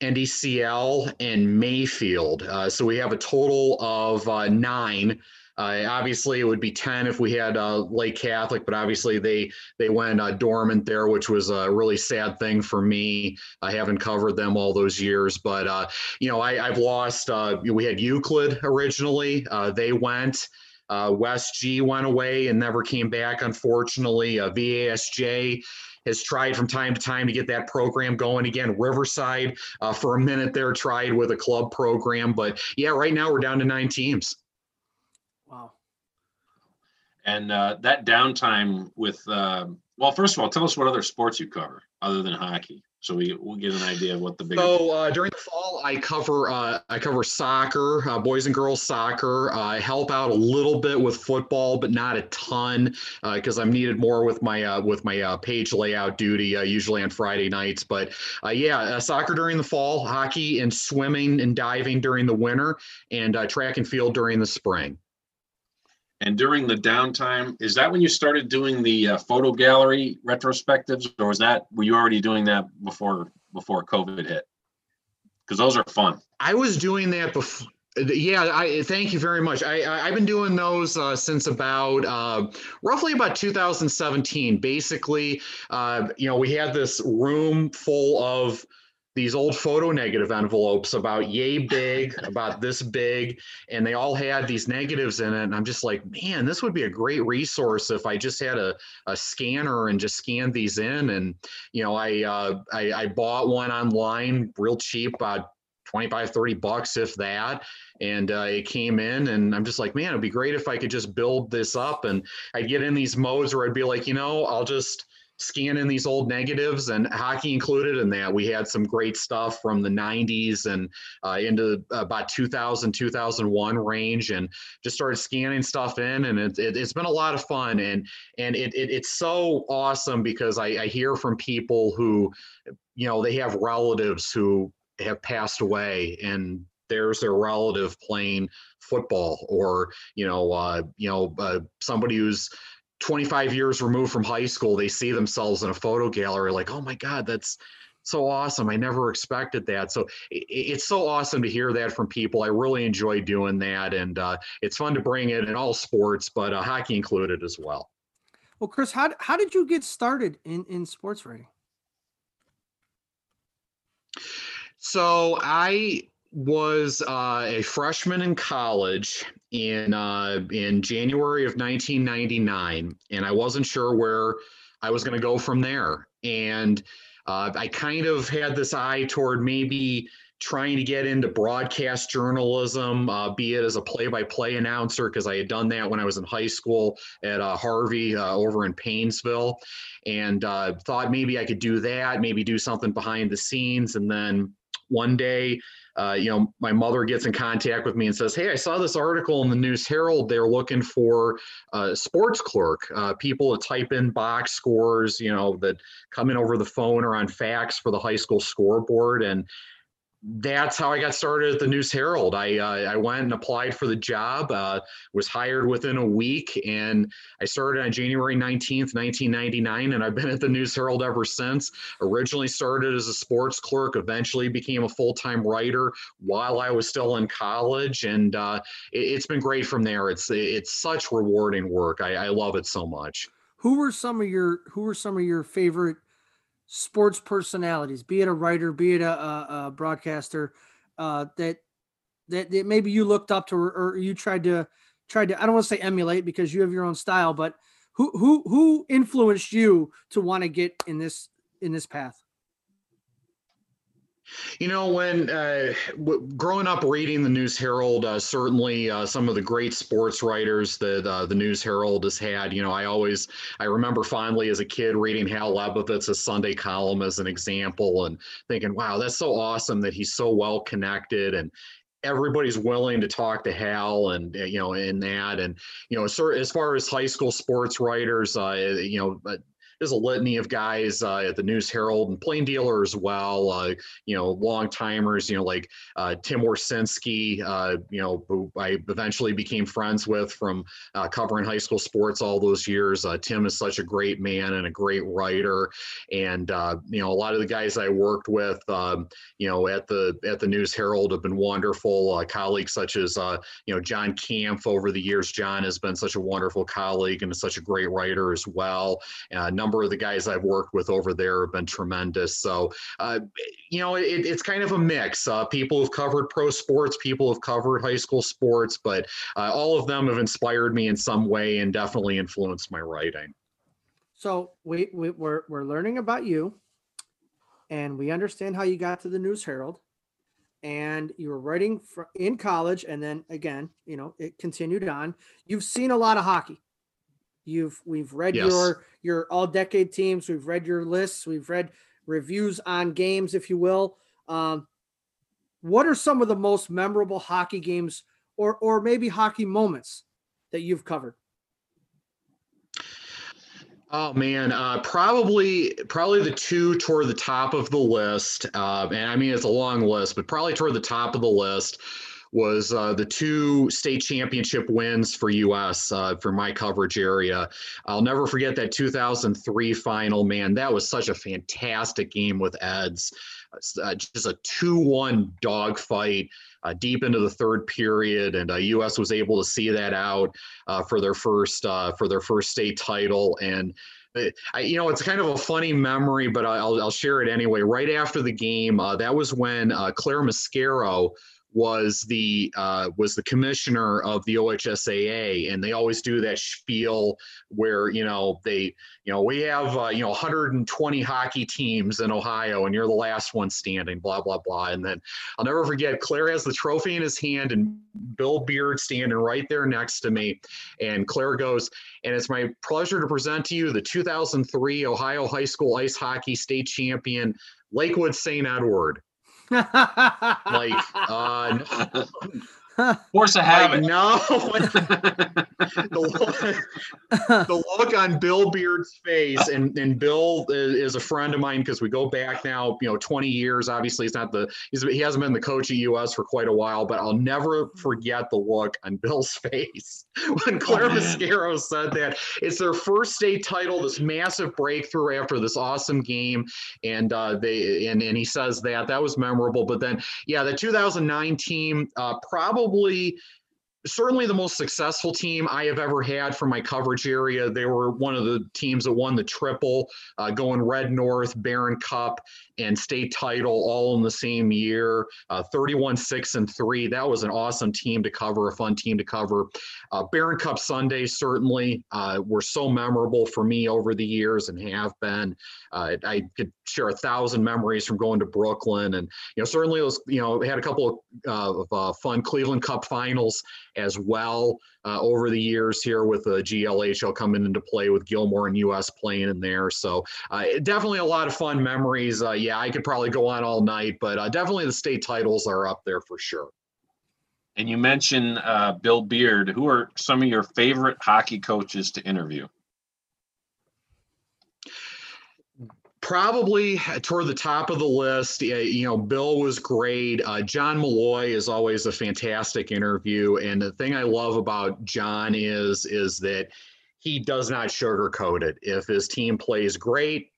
D: NDCL, and Mayfield. Uh, so we have a total of nine uh, obviously, it would be ten if we had uh, Lake Catholic, but obviously they they went uh, dormant there, which was a really sad thing for me. I haven't covered them all those years, but uh, you know I, have lost. Uh, we had Euclid originally; uh, they went. West G went away and never came back, unfortunately. VASJ has tried from time to time to get that program going again. Riverside, for a minute there, tried with a club program, but yeah, right now we're down to nine teams.
B: And uh, that downtime with, uh, well, first of all, tell us what other sports you cover other than hockey, so we we'll get an idea of what the big.
D: So uh, during the fall, I cover uh, I cover soccer, uh, boys and girls soccer. I help out a little bit with football, but not a ton because uh, I'm needed more with my with my page layout duty, usually on Friday nights. But yeah, soccer during the fall, hockey and swimming and diving during the winter, and track and field during the spring.
B: And during the downtime, is that when you started doing the uh, photo gallery retrospectives, or was that were you already doing that before before COVID hit? Because those are fun.
D: I was doing that before. Yeah, I thank you very much. I, I have been doing those uh, since about uh, roughly about 2017. Basically, uh, you know, we had this room full of these old photo negative envelopes about yay big, about this big, and they all had these negatives in it. And I'm just like, man, this would be a great resource if I just had a, a scanner and just scanned these in. And, you know, I, uh, I, I bought one online real cheap, about 25, 30 bucks, if that. And uh, it came in, and I'm just like, man, it'd be great if I could just build this up. And I'd get in these modes where I'd be like, you know, I'll just, scanning these old negatives and hockey included in that. We had some great stuff from the 90s and uh, into about 2000, 2001 range and just started scanning stuff in. And it, it, has been a lot of fun. And, and it, it it's so awesome because I, I hear from people who, you know, they have relatives who have passed away and there's their relative playing football or you know uh, you know uh, somebody who's 25 years removed from high school, they see themselves in a photo gallery like, oh my God, that's so awesome. I never expected that. So it's so awesome to hear that from people. I really enjoy doing that. And uh, it's fun to bring it in all sports, but uh, hockey included as well.
A: Well, Chris, how, how did you get started in, in sports writing?
D: So I was uh, a freshman in college in uh, in January of 1999, and I wasn't sure where I was going to go from there. And uh, I kind of had this eye toward maybe trying to get into broadcast journalism, uh, be it as a play-by-play announcer, because I had done that when I was in high school at uh, Harvey uh, over in Painesville, and thought maybe I could do that, maybe do something behind the scenes, and then one day, uh, you know, my mother gets in contact with me and says, "Hey, I saw this article in the News Herald. They're looking for a sports clerk, uh, people to type in box scores, you know, that come in over the phone or on fax for the high school scoreboard." And that's how I got started at the News Herald. I uh, I went and applied for the job, uh, was hired within a week, and I started on January 19th, 1999, and I've been at the News Herald ever since. Originally started as a sports clerk, eventually became a full-time writer while I was still in college, and uh, it, has been great from there. It's it's such rewarding work. I, I love it so much.
A: Who were some of your Who were some of your favorite sports personalities, be it a writer, be it a, a, a broadcaster, uh, that, that that maybe you looked up to or, or you tried to tried to I don't want to say emulate because you have your own style, but who who who influenced you to want to get in this in this path?
D: You know, when uh, w- growing up reading the News Herald, uh, certainly uh, some of the great sports writers that uh, the News Herald has had. You know, I always I remember fondly as a kid reading Hal Lebovitz' Sunday column as an example, and thinking, "Wow, that's so awesome that he's so well connected and." Everybody's willing to talk to Hal, and uh, you know, in that, and you know, as far as high school sports writers, uh, you know, there's a litany of guys uh, at the News Herald and Plain Dealer as well. Uh, you know, long timers. You know, like uh, Tim Warsinski. Uh, you know, who I eventually became friends with from uh, covering high school sports all those years. Uh, Tim is such a great man and a great writer, and you know, a lot of the guys I worked with, um, you know, at the at the News Herald have been wonderful. colleagues such as you know John Camp over the years. John has been such a wonderful colleague and such a great writer as well. Number number of the guys I've worked with over there have been tremendous. So, uh, you know, it, it's kind of a mix. Uh, people have covered pro sports, people have covered high school sports, but uh, all of them have inspired me in some way and definitely influenced my writing.
A: So we, we we're we're learning about you, and we understand how you got to the News Herald, and you were writing for, in college, and then again, you know, it continued on. You've seen a lot of hockey. You've we've read yes. your your all decade teams. We've read your lists. We've read reviews on games, if you will. Um, what are some of the most memorable hockey games, or or maybe hockey moments that you've covered?
D: Oh man, uh, probably probably the two toward the top of the list, uh, and I mean it's a long list, but probably toward the top of the list was uh, the two state championship wins for US uh, for my coverage area. I'll never forget that 2003 final, man. That was such a fantastic game with Eds. Uh, just a 2 1 dogfight. Uh, deep into the third period, and uh, U.S. was able to see that out uh, for their first uh, for their first state title. And uh, I, you know, it's kind of a funny memory, but I'll, I'll share it anyway. Right after the game, uh, that was when Clair Muscaro was the uh, was the commissioner of the OHSAA, and they always do that spiel where you know they you know we have uh, you know 120 hockey teams in Ohio, and you're the last one standing, blah blah blah. And then I'll never forget Clair has the trophy in his hand, and Bill Beard standing right there next to me, and Clair goes, and it's my pleasure to present to you the 2003 Ohio High School Ice Hockey State Champion Lakewood St. Edward like, uh,
B: Force a habit.
D: no. the, look, the look on Bill Beard's face, and, and Bill is, a friend of mine because we go back now, you know, 20 years. Obviously, he's not the he's, he hasn't been the coach at US for quite a while, but I'll never forget the look on Bill's face when Clair oh, Muscaro said that. It's their first state title, this massive breakthrough after this awesome game, and uh, they and and he says that that was memorable. But then, yeah, the 2009 team uh, probably probably certainly the most successful team I have ever had from my coverage area. They were one of the teams that won the triple, uh, going Red North, Baron Cup, and state title all in the same year. Uh, 31 6 and 3. That was an awesome team to cover, a fun team to cover. Uh, Cup Sundays certainly uh, were so memorable for me over the years and have been. Uh, I could share a thousand memories from going to Brooklyn, and you know certainly those you know had a couple of, uh, uh, fun Cleveland Cup finals as well uh, over the years here with the GLHL coming into play with Gilmour and US playing in there. So uh, definitely a lot of fun memories. Uh, yeah, I could probably go on all night, but uh, definitely the state titles are up there for sure.
B: And you mentioned uh, Bill Beard. Who are some of your favorite hockey coaches to interview?
D: Probably toward the top of the list. You know, Bill was great. Uh, John Malloy is always a fantastic interview, and the thing I love about John is is that he does not sugarcoat it. If his team plays great,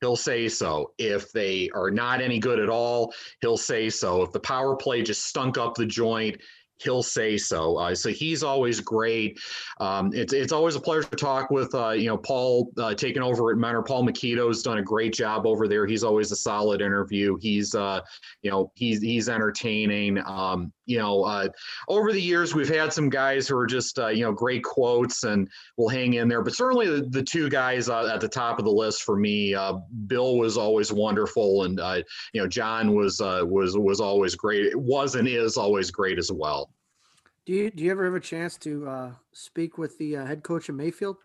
D: he'll say so. If they are not any good at all, he'll say so. If the power play just stunk up the joint, he'll say so. Uh, so he's always great. Um, it's it's always a pleasure to talk with uh, you know Paul uh, taking over at Mentor. Paul Makito's done a great job over there. He's always a solid interview. He's uh, you know he's he's entertaining. Um, you know uh, over the years we've had some guys who are just uh, you know great quotes and will hang in there. But certainly the, the two guys at the top of the list for me, Bill was always wonderful, and you know John was was was always great. It was and is always great as well.
A: Do you do you ever have a chance to uh, speak with the uh, head coach of Mayfield?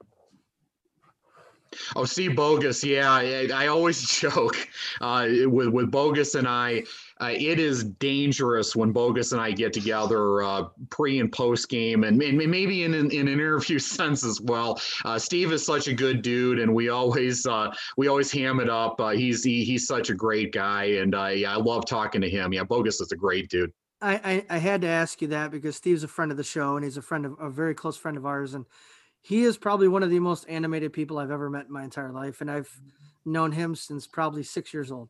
D: Oh, see, Bogus. Yeah, I, I always joke uh, with with Bogus and I. Uh, it is dangerous when Bogus and I get together uh, pre and post game, and, and maybe in, in, in, an interview sense as well. Uh, Steve is such a good dude, and we always uh, we always ham it up. Uh, he's he, he's such a great guy, and I I love talking to him. Yeah, Bogus is a great dude.
A: I, I, I had to ask you that because Steve's a friend of the show and he's a friend of a very close friend of ours, and he is probably one of the most animated people I've ever met in my entire life, and I've known him since probably six years old.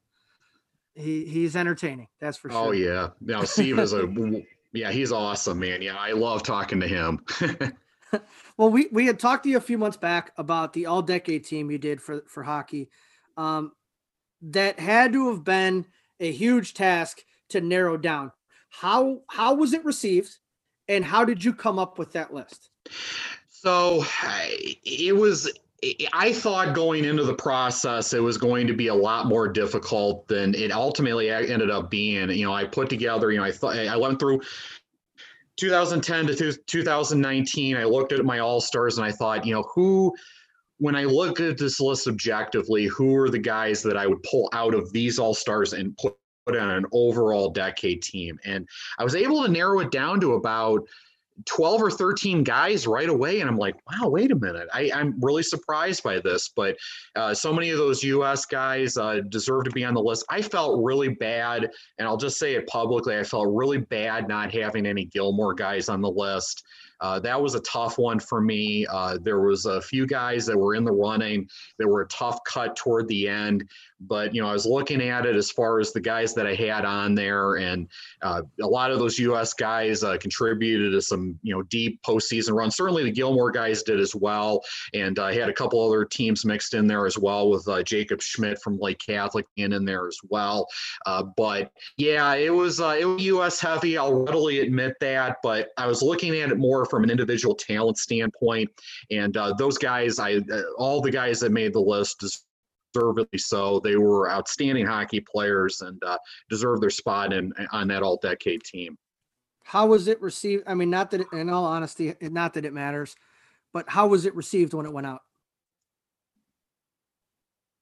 A: He he's entertaining, that's for
D: oh,
A: sure. Oh
D: yeah, now Steve is a yeah, he's awesome, man. Yeah, I love talking to him.
A: well, we we had talked to you a few months back about the all decade team you did for for hockey. Um, that had to have been a huge task to narrow down how how was it received, and how did you come up with that list?
D: So it was I thought going into the process it was going to be a lot more difficult than it ultimately ended up being. You know, I put together, you know, I thought I went through 2010 to 2019. I looked at my all stars and I thought, you know, who, when I look at this list objectively, who are the guys that I would pull out of these all stars and put put on an overall decade team. And I was able to narrow it down to about 12 or 13 guys right away. And I'm like, wow, wait a minute. I, am really surprised by this. But uh, so many of those US guys uh, deserve to be on the list. I felt really bad, and I'll just say it publicly. I felt really bad not having any Gilmour guys on the list. Uh, that was a tough one for me. Uh, there was a few guys that were in the running that were a tough cut toward the end, but you know I was looking at it as far as the guys that I had on there, and uh, a lot of those U.S. guys uh, contributed to some you know deep postseason runs. Certainly the Gilmour guys did as well, and I had a couple other teams mixed in there as well with uh, Jacob Schmidt from Lake Catholic in in there as well. Uh, but yeah, it was it was U.S. heavy. I'll readily admit that, but I was looking at it more from an individual talent standpoint. And uh, those guys, I uh, all the guys that made the list deservedly so. They were outstanding hockey players and uh, deserve their spot in on that all decade team.
A: How was it received? I mean, not that it, in all honesty, not that it matters, but how was it received when it went out?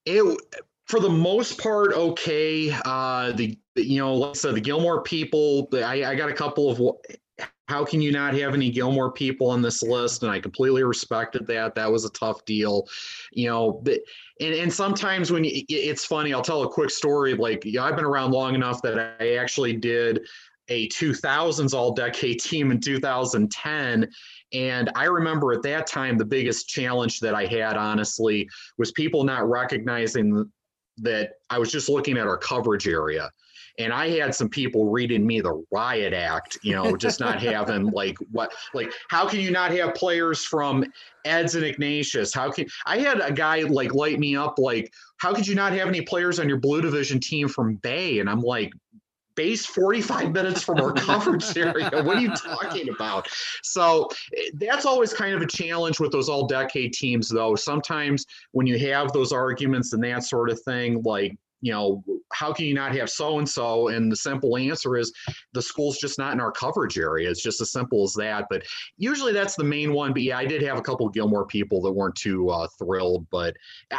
D: It for the most part okay. Uh, the you know, like I said, the Gilmour people. I, I got a couple of how can you not have any Gilmour people on this list? And I completely respected that. That was a tough deal, you know. But, and, and sometimes when you, it's funny, I'll tell a quick story. Like, you know, I've been around long enough that I actually did a 2000s all decade team in 2010. And I remember at that time, the biggest challenge that I had, honestly, was people not recognizing that I was just looking at our coverage area and I had some people reading me the riot act, you know, just not having like what, like, how can you not have players from Eds and Ignatius? How can I had a guy like light me up, like, how could you not have any players on your blue division team from Bay? And I'm like, base 45 minutes from our coverage area. What are you talking about? So eh, that's always kind of a challenge with those all decade teams, though. Sometimes when you have those arguments and that sort of thing, like, you know, how can you not have so and so? And the simple answer is the school's just not in our coverage area. It's just as simple as that. But usually that's the main one. But yeah, I did have a couple of Gilmour people that weren't too uh, thrilled, but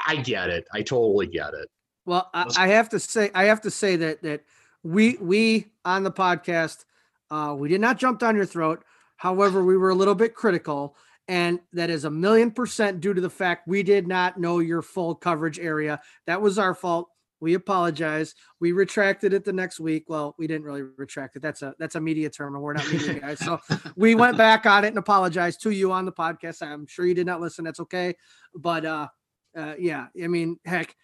D: I get it. I totally get it.
A: Well, I, I have to say, I have to say that that we we on the podcast, uh, we did not jump down your throat. However, we were a little bit critical, and that is a million percent due to the fact we did not know your full coverage area. That was our fault. We apologize. We retracted it the next week. Well, we didn't really retract it. That's a that's a media term, and we're not media guys. So we went back on it and apologized to you on the podcast. I'm sure you did not listen. That's okay. But uh, uh yeah, I mean, heck,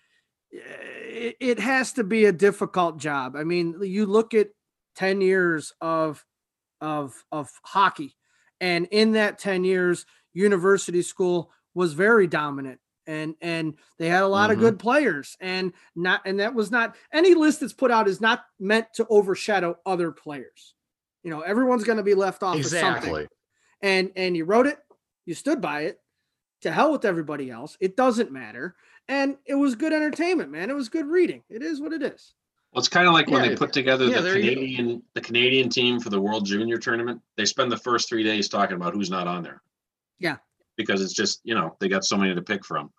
A: it, it has to be a difficult job. I mean, you look at 10 years of of of hockey and in that 10 years university school was very dominant and and they had a lot mm-hmm. of good players and not and that was not any list that's put out is not meant to overshadow other players you know everyone's going to be left off exactly and and you wrote it you stood by it to hell with everybody else it doesn't matter and it was good entertainment, man. It was good reading. It is what it is.
B: Well, it's kind of like when they put together yeah, the Canadian the Canadian team for the World Junior Tournament. They spend the first three days talking about who's not on there.
A: Yeah,
B: because it's just you know they got so many to pick from.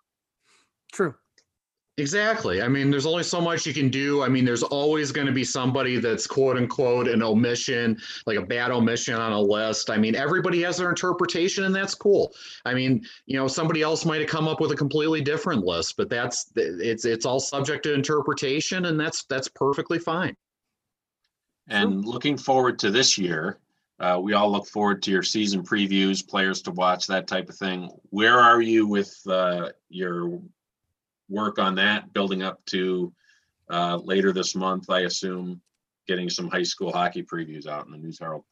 A: True.
D: Exactly. I mean, there's only so much you can do. I mean, there's always going to be somebody that's quote unquote an omission, like a bad omission on a list. I mean, everybody has their interpretation, and that's cool. I mean, you know, somebody else might have come up with a completely different list, but that's it's it's all subject to interpretation, and that's that's perfectly fine.
B: And looking forward to this year, uh, we all look forward to your season previews, players to watch, that type of thing. Where are you with uh, your work on that, building up to uh, later this month, I assume, getting some high school hockey previews out in the News Herald.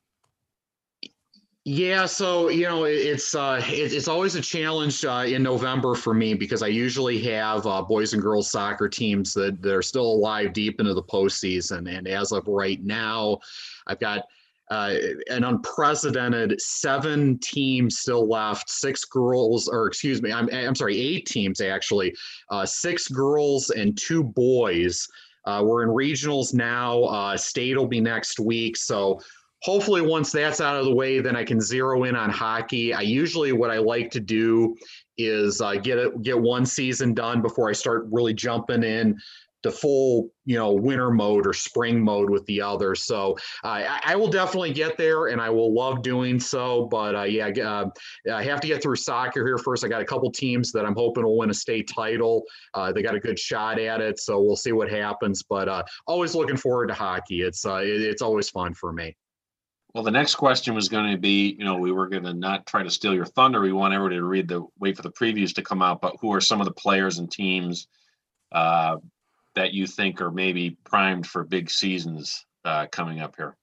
D: Yeah, so you know it's uh, it, it's always a challenge uh, in November for me because I usually have uh, boys and girls soccer teams that, that are still alive deep into the postseason, and as of right now, I've got uh, an unprecedented seven teams still left, six girls, or excuse me, I'm, I'm sorry, eight teams actually, uh, six girls and two boys. Uh, we're in regionals now. Uh, state will be next week. So hopefully, once that's out of the way, then I can zero in on hockey. I usually, what I like to do is uh, get it, get one season done before I start really jumping in the full you know winter mode or spring mode with the other. So uh, I, I, will definitely get there and i will love doing so but uh, yeah uh, i have to get through soccer here first. I got a couple teams that i'm hoping will win a state title. Uh, they got a good shot at it so we'll see what happens but uh, always looking forward to hockey. It's uh, it, it's always fun for me.
B: Well, the next question was going to be, you know, we were going to not try to steal your thunder. We want everybody to read the wait for the previews to come out, but who are some of the players and teams uh, that you think are maybe primed for big seasons uh, coming up here?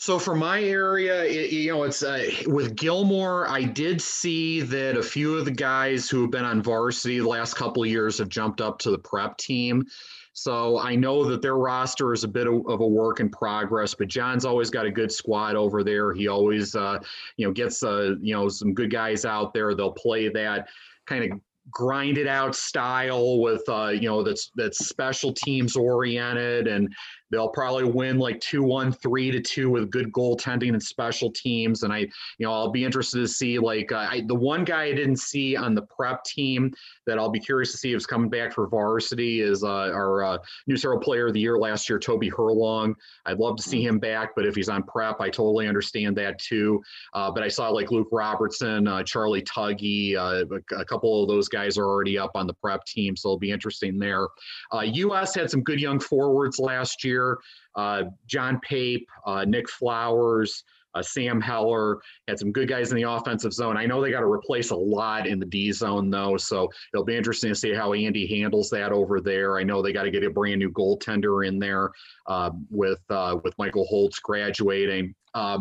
D: So for my area, it, you know, it's uh, with Gilmour. I did see that a few of the guys who have been on varsity the last couple of years have jumped up to the prep team. So I know that their roster is a bit of, of a work in progress, but John's always got a good squad over there. He always, uh, you know, gets uh, you know some good guys out there. They'll play that kind of grinded out style with uh, you know that's that's special teams oriented and they'll probably win like two one three to two with good goaltending and special teams. And i you know i'll be interested to see like uh, I, the one guy i didn't see on the prep team that i'll be curious to see if he's coming back for varsity is uh, our uh, News Herald player of the year last year toby herlong i'd love to see him back but if he's on prep i totally understand that too. Uh, but i saw like luke robertson uh, charlie tuggy uh, a, a couple of those guys are already up on the prep team so it'll be interesting there. Us had some good young forwards last year year. Uh, John Pape, uh, Nick Flowers, uh, Sam Heller had some good guys in the offensive zone. I know they got to replace a lot in the D zone though, so it'll be interesting to see how Andy handles that over there. I know they got to get a brand new goaltender in there uh, with uh, with Michael Holtz graduating. Uh,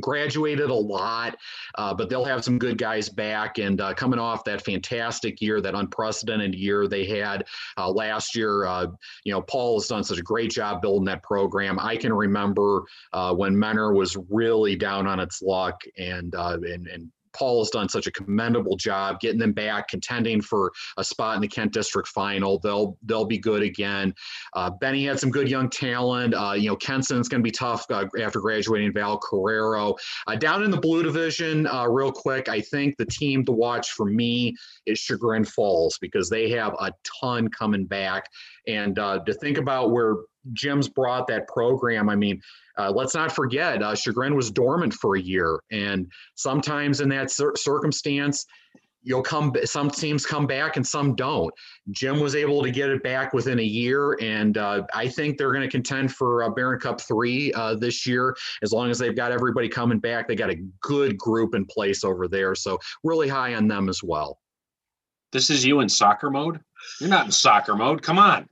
D: graduated a lot, uh, but they'll have some good guys back. And uh, coming off that fantastic year, that unprecedented year they had uh, last year, uh, you know, Paul has done such a great job building that program. I can remember uh, when Mentor was really down on its luck, and uh, and and Paul has done such a commendable job getting them back, contending for a spot in the Kent District Final. They'll they'll be good again. Uh, Benny had some good young talent. Uh, you know, Kenston's going to be tough uh, after graduating. Val Carrero uh, down in the Blue Division. Uh, real quick, I think the team to watch for me is Chagrin Falls because they have a ton coming back, and uh, to think about where Jim's brought that program. I mean, uh, let's not forget, uh, Chagrin was dormant for a year, and sometimes in that cir- circumstance, you'll come. Some teams come back and some don't. Jim was able to get it back within a year, and uh, I think they're going to contend for uh, Baron Cup three uh, this year as long as they've got everybody coming back. They got a good group in place over there, so really high on them as well.
B: This is you in soccer mode. You're not in soccer mode. Come on.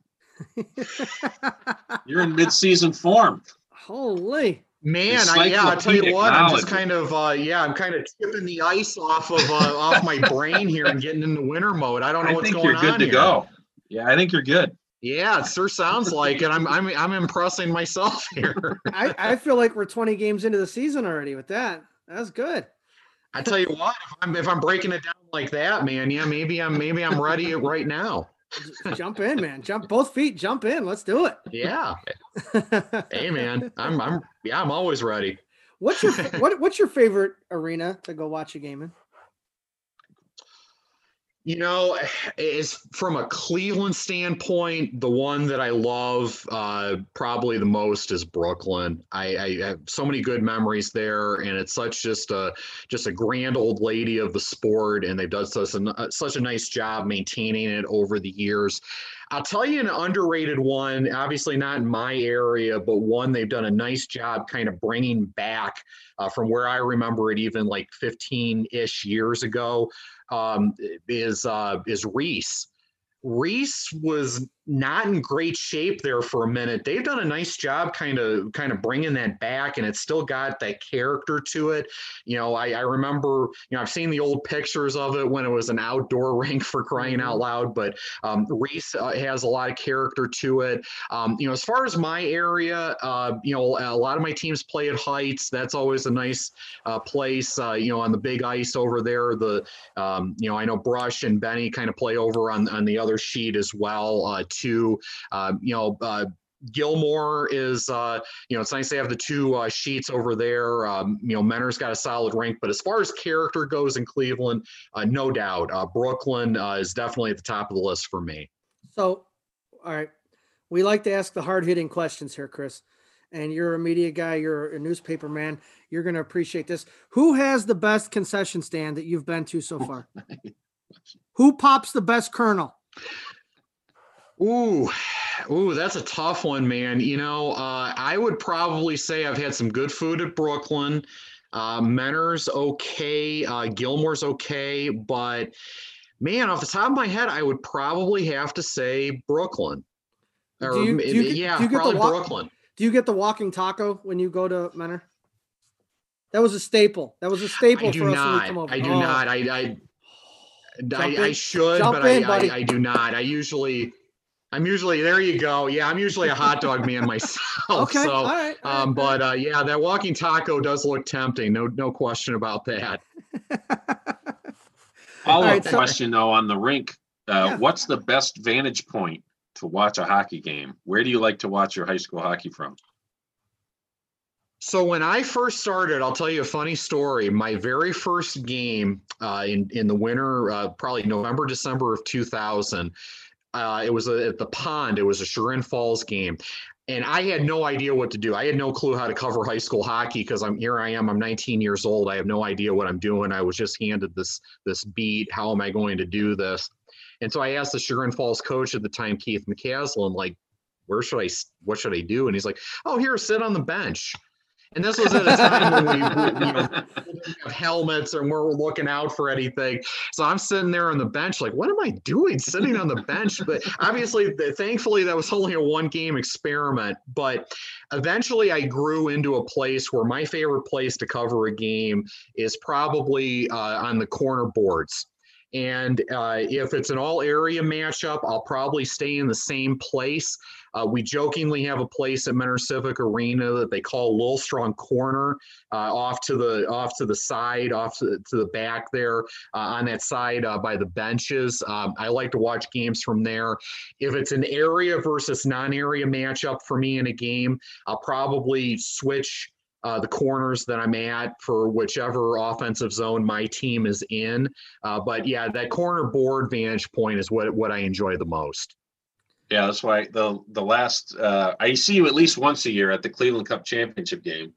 B: You're in mid-season form.
A: Holy.
D: Man, I, yeah, I'll tell you what, I'm just kind of, uh, yeah, I'm kind of tipping the ice off of uh, off my brain here and getting into winter mode. I don't know
B: I
D: what's
B: think
D: going
B: you're good
D: on
B: to
D: here.
B: go. Yeah, I think you're good.
D: Yeah, it sure sounds like it. I'm, I'm, I'm impressing myself here.
A: I, I feel like we're 20 games into the season already with that. That's good.
D: I tell you what, if I'm, if I'm breaking it down like that, man, yeah, maybe I'm, maybe I'm ready right now.
A: Jump in, man. Jump both feet. Jump in. Let's do it.
D: Yeah. Hey, man, I'm, I'm, yeah, I'm always ready.
A: what's your what What's your favorite arena to go watch a game in?
D: You know, is from a Cleveland standpoint, the one that I love uh, probably the most is Brooklyn. I, I have so many good memories there, and it's such just a just a grand old lady of the sport, and they've done such a such a nice job maintaining it over the years. I'll tell you an underrated one, obviously not in my area, but one they've done a nice job kind of bringing back uh, from where I remember it, even like 15 ish years ago, um, is uh, is Reese. Reese was not in great shape there for a minute. They've done a nice job kind of kind of bringing that back and it's still got that character to it. You know, I, I remember, you know, I've seen the old pictures of it when it was an outdoor rink for crying out loud, but um, Reese uh, has a lot of character to it. Um, you know, as far as my area, uh, you know, a lot of my teams play at Heights. That's always a nice uh, place, uh, you know, on the big ice over there. The, um, you know, I know Brush and Benny kind of play over on, on the other sheet as well, too. Um, you know, uh, Gilmour is, uh, you know, it's nice to have the two uh, sheets over there. Um, you know, Mentor's got a solid rank, but as far as character goes in Cleveland, uh, no doubt, uh, Brooklyn uh, is definitely at the top of the list for me.
A: So, all right, we like to ask the hard hitting questions here, Chris. And you're a media guy. You're a newspaper man. You're going to appreciate this. Who has the best concession stand that you've been to so far? Who pops the best kernel?
D: Ooh, ooh, that's a tough one, man. You know, uh, I would probably say I've had some good food at Brooklyn. Uh, okay, uh, Gilmour's okay, but man, off the top of my head, I would probably have to say Brooklyn. Or,
A: Do you- do you get-
D: yeah,
A: do you
D: probably
A: walk-
D: Brooklyn.
A: Do you get the walking taco when you go to Mentor? That was a staple. That was a staple
D: I
A: for
D: do
A: us when we come over.
D: I do
A: Oh,
D: not. I, I, I. I should,
A: Jump
D: but
A: in.
D: I, I do not. I usually, I'm usually there. You go. Yeah, I'm usually a hot dog man myself.
A: Okay.
D: So,
A: all right. all
D: um,
A: right,
D: but uh, yeah, that walking taco does look tempting. No, no question about that.
B: Follow-up
A: right, so-
B: question though on the rink. Uh,
A: Yeah.
B: What's the best vantage point to watch a hockey game? Where do you like to watch your high school hockey from?
D: So when I first started, I'll tell you a funny story. My very first game uh, in in the winter, uh, probably November, December of 2000, uh, it was a, at the pond. It was a Chagrin Falls game, and I had no idea what to do. I had no clue how to cover high school hockey because I'm here. I am. I'm 19 years old. I have no idea what I'm doing. I was just handed this this beat. How am I going to do this? And so I asked the Chagrin Falls coach at the time, Keith McCaslin, like, where should I? What should I do? And he's like, oh, here, sit on the bench. And this was at a time when we, you know, didn't have helmets and we're looking out for anything. So I'm sitting there on the bench, like, what am I doing sitting on the bench? But obviously, thankfully, that was only a one game experiment. But eventually, I grew into a place where my favorite place to cover a game is probably uh, on the corner boards. And uh, if it's an all area matchup, I'll probably stay in the same place. Uh, we jokingly have a place at Mentor Civic Arena that they call Lillstrong Corner, uh, off to the off to the side, off to, to the back there, uh, on that side uh, by the benches. Um, I like to watch games from there. If it's an area versus non-area matchup for me in a game, I'll probably switch uh, the corners that I'm at for whichever offensive zone my team is in. Uh, but yeah, that corner board vantage point is what what I enjoy the most.
B: Yeah, that's why the the last uh, I see you at least once a year at the Cleveland Cup championship game,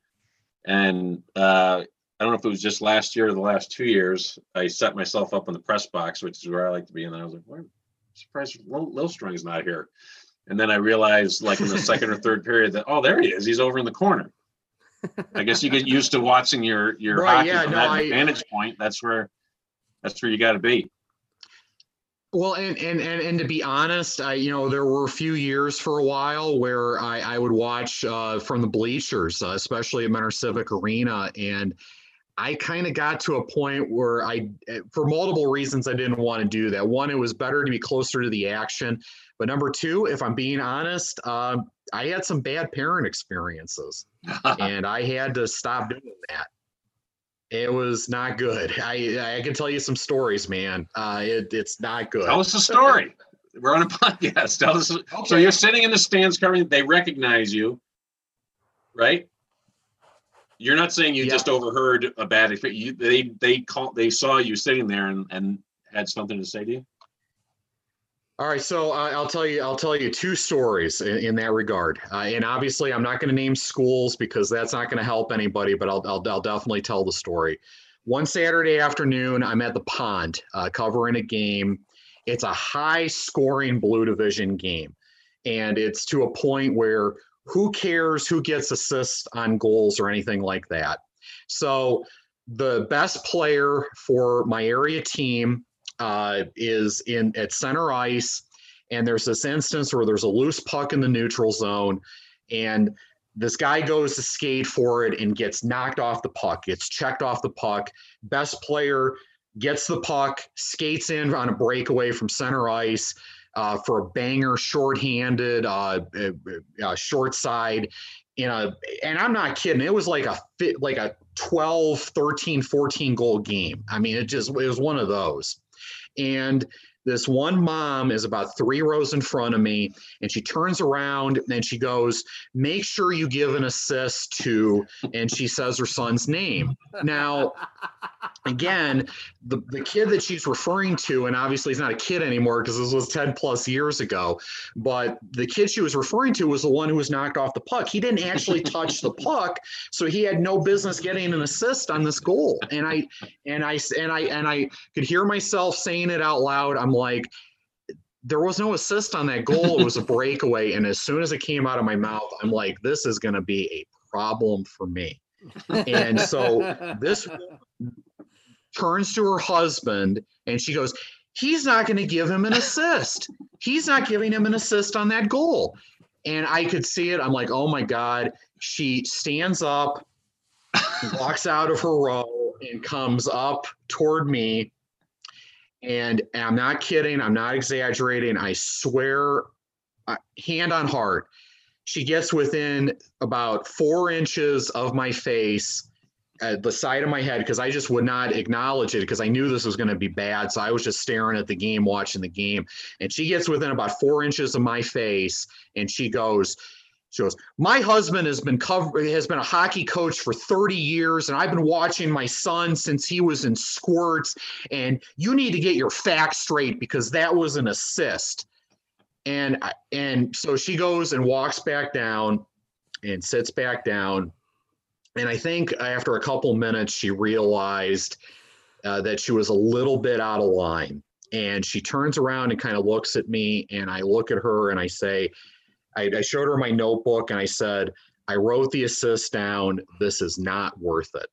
B: and uh, I don't know if it was just last year or the last two years. I set myself up in the press box, which is where I like to be, and I was like, "What? I'm surprised Lillstrong's not here." And then I realized, like in the second or third period, that oh, there he is. He's over in the corner. I guess you get used to watching your your right, hockey yeah, from no, that I, vantage point. That's where that's where you got to be.
D: Well, and, and and and to be honest, I you know there were a few years for a while where I I would watch uh, from the bleachers, uh, especially at Mentor Civic Arena, and I kind of got to a point where I, for multiple reasons, I didn't want to do that. One, it was better to be closer to the action, but number two, if I'm being honest, um, I had some bad parent experiences, and I had to stop doing that. It was not good. I I can tell you some stories, man. Uh, it, it's not good.
B: Tell us a story. We're on a podcast. Tell us. Okay. So you're sitting in the stands, covering. They recognize you, right? You're not saying you yeah. just overheard a bad experience. they they call they saw you sitting there and and had something to say to you.
D: All right, so uh, I'll tell you. I'll tell you two stories in, in that regard, uh, and obviously, I'm not going to name schools because that's not going to help anybody. But I'll, I'll, I'll definitely tell the story. One Saturday afternoon, I'm at the pond uh, covering a game. It's a high-scoring Blue Division game, and it's to a point where who cares who gets assists on goals or anything like that. So the best player for my area team uh, is in at center ice, and there's this instance where there's a loose puck in the neutral zone, and this guy goes to skate for it and gets knocked off the puck. Gets checked off the puck. Best player gets the puck, skates in on a breakaway from center ice. Uh, for a banger, shorthanded, uh, uh, uh, short side, in a, and I'm not kidding. It was like a fit, like a 12, 13, 14 goal game. I mean, it just, it was one of those. And this one mom is about three rows in front of me, and she turns around and she goes, Make sure you give an assist to, and she says her son's name. Now, again, the, the kid that she's referring to, and obviously he's not a kid anymore because this was 10 plus years ago, but the kid she was referring to was the one who was knocked off the puck. He didn't actually touch the puck, so he had no business getting an assist on this goal. And I and I and I and I could hear myself saying it out loud. I'm like, there was no assist on that goal. It was a breakaway. And as soon as it came out of my mouth, I'm like, this is going to be a problem for me. And so this turns to her husband and she goes, He's not going to give him an assist. He's not giving him an assist on that goal. And I could see it. I'm like, oh my God. She stands up, walks out of her row, and comes up toward me. And I'm not kidding. I'm not exaggerating. I swear, uh, hand on heart, she gets within about four inches of my face at the side of my head because I just would not acknowledge it because I knew this was going to be bad. So I was just staring at the game, watching the game. And she gets within about four inches of my face and she goes, she goes, my husband has been cover has been a hockey coach for 30 years, and I've been watching my son since he was in squirts. And you need to get your facts straight because that was an assist. And and so she goes and walks back down and sits back down and I think after a couple minutes, she realized uh, that she was a little bit out of line. And she turns around and kind of looks at me, and I look at her and I say, I, I showed her my notebook and I said, I wrote the assist down. This is not worth it.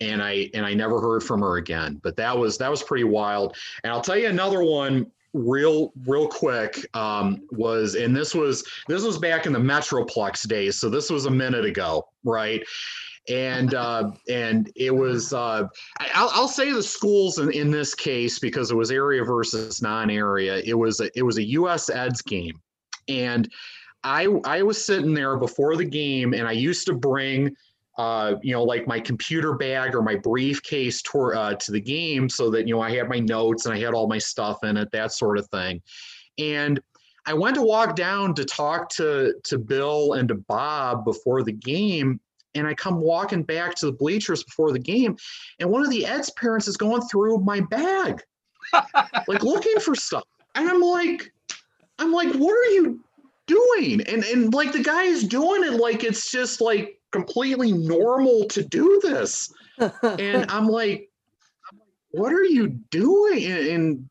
D: And I and I never heard from her again. But that was that was pretty wild. And I'll tell you another one real real quick um, was and this was this was back in the metroplex days so this was a minute ago right? And uh, and it was uh, I'll, I'll say the schools in, in this case because it was area versus non-area it was a, it was a us eds game. And i i was sitting there before the game and i used to bring uh, you know, like my computer bag or my briefcase to, uh, to the game so that, you know, I had my notes and I had all my stuff in it, that sort of thing. And I went to walk down to talk to, to Bill and to Bob before the game. And I come walking back to the bleachers before the game. And one of the Ed's parents is going through my bag, like looking for stuff. And I'm like, I'm like, what are you doing? And and like the guy is doing it like it's just like completely normal to do this. and I'm like, what are you doing? And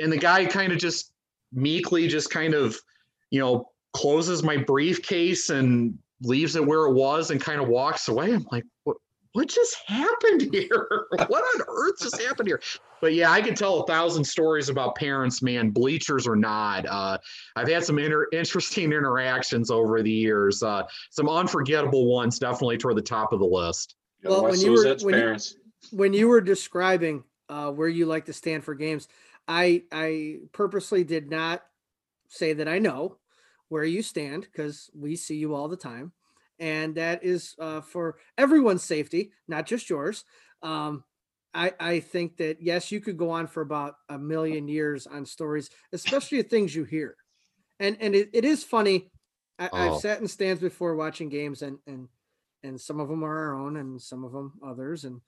D: and the guy kind of just meekly just kind of, you know, closes my briefcase and leaves it where it was and kind of walks away. I'm like, what what just happened here? what on earth just happened here? But yeah, I could tell a thousand stories about parents, man, bleachers or not. Uh, I've had some inter- interesting interactions over the years. Uh, some unforgettable ones, definitely toward the top of the list.
A: Well, when you, were, when, you, when you were describing uh, where you like to stand for games, I I purposely did not say that I know where you stand because we see you all the time and that is uh, for everyone's safety, not just yours. Um, I, I think that yes, you could go on for about a million years on stories, especially things you hear, and and it, it is funny. I, oh. I've sat in stands before watching games, and and and some of them are our own, and some of them others, and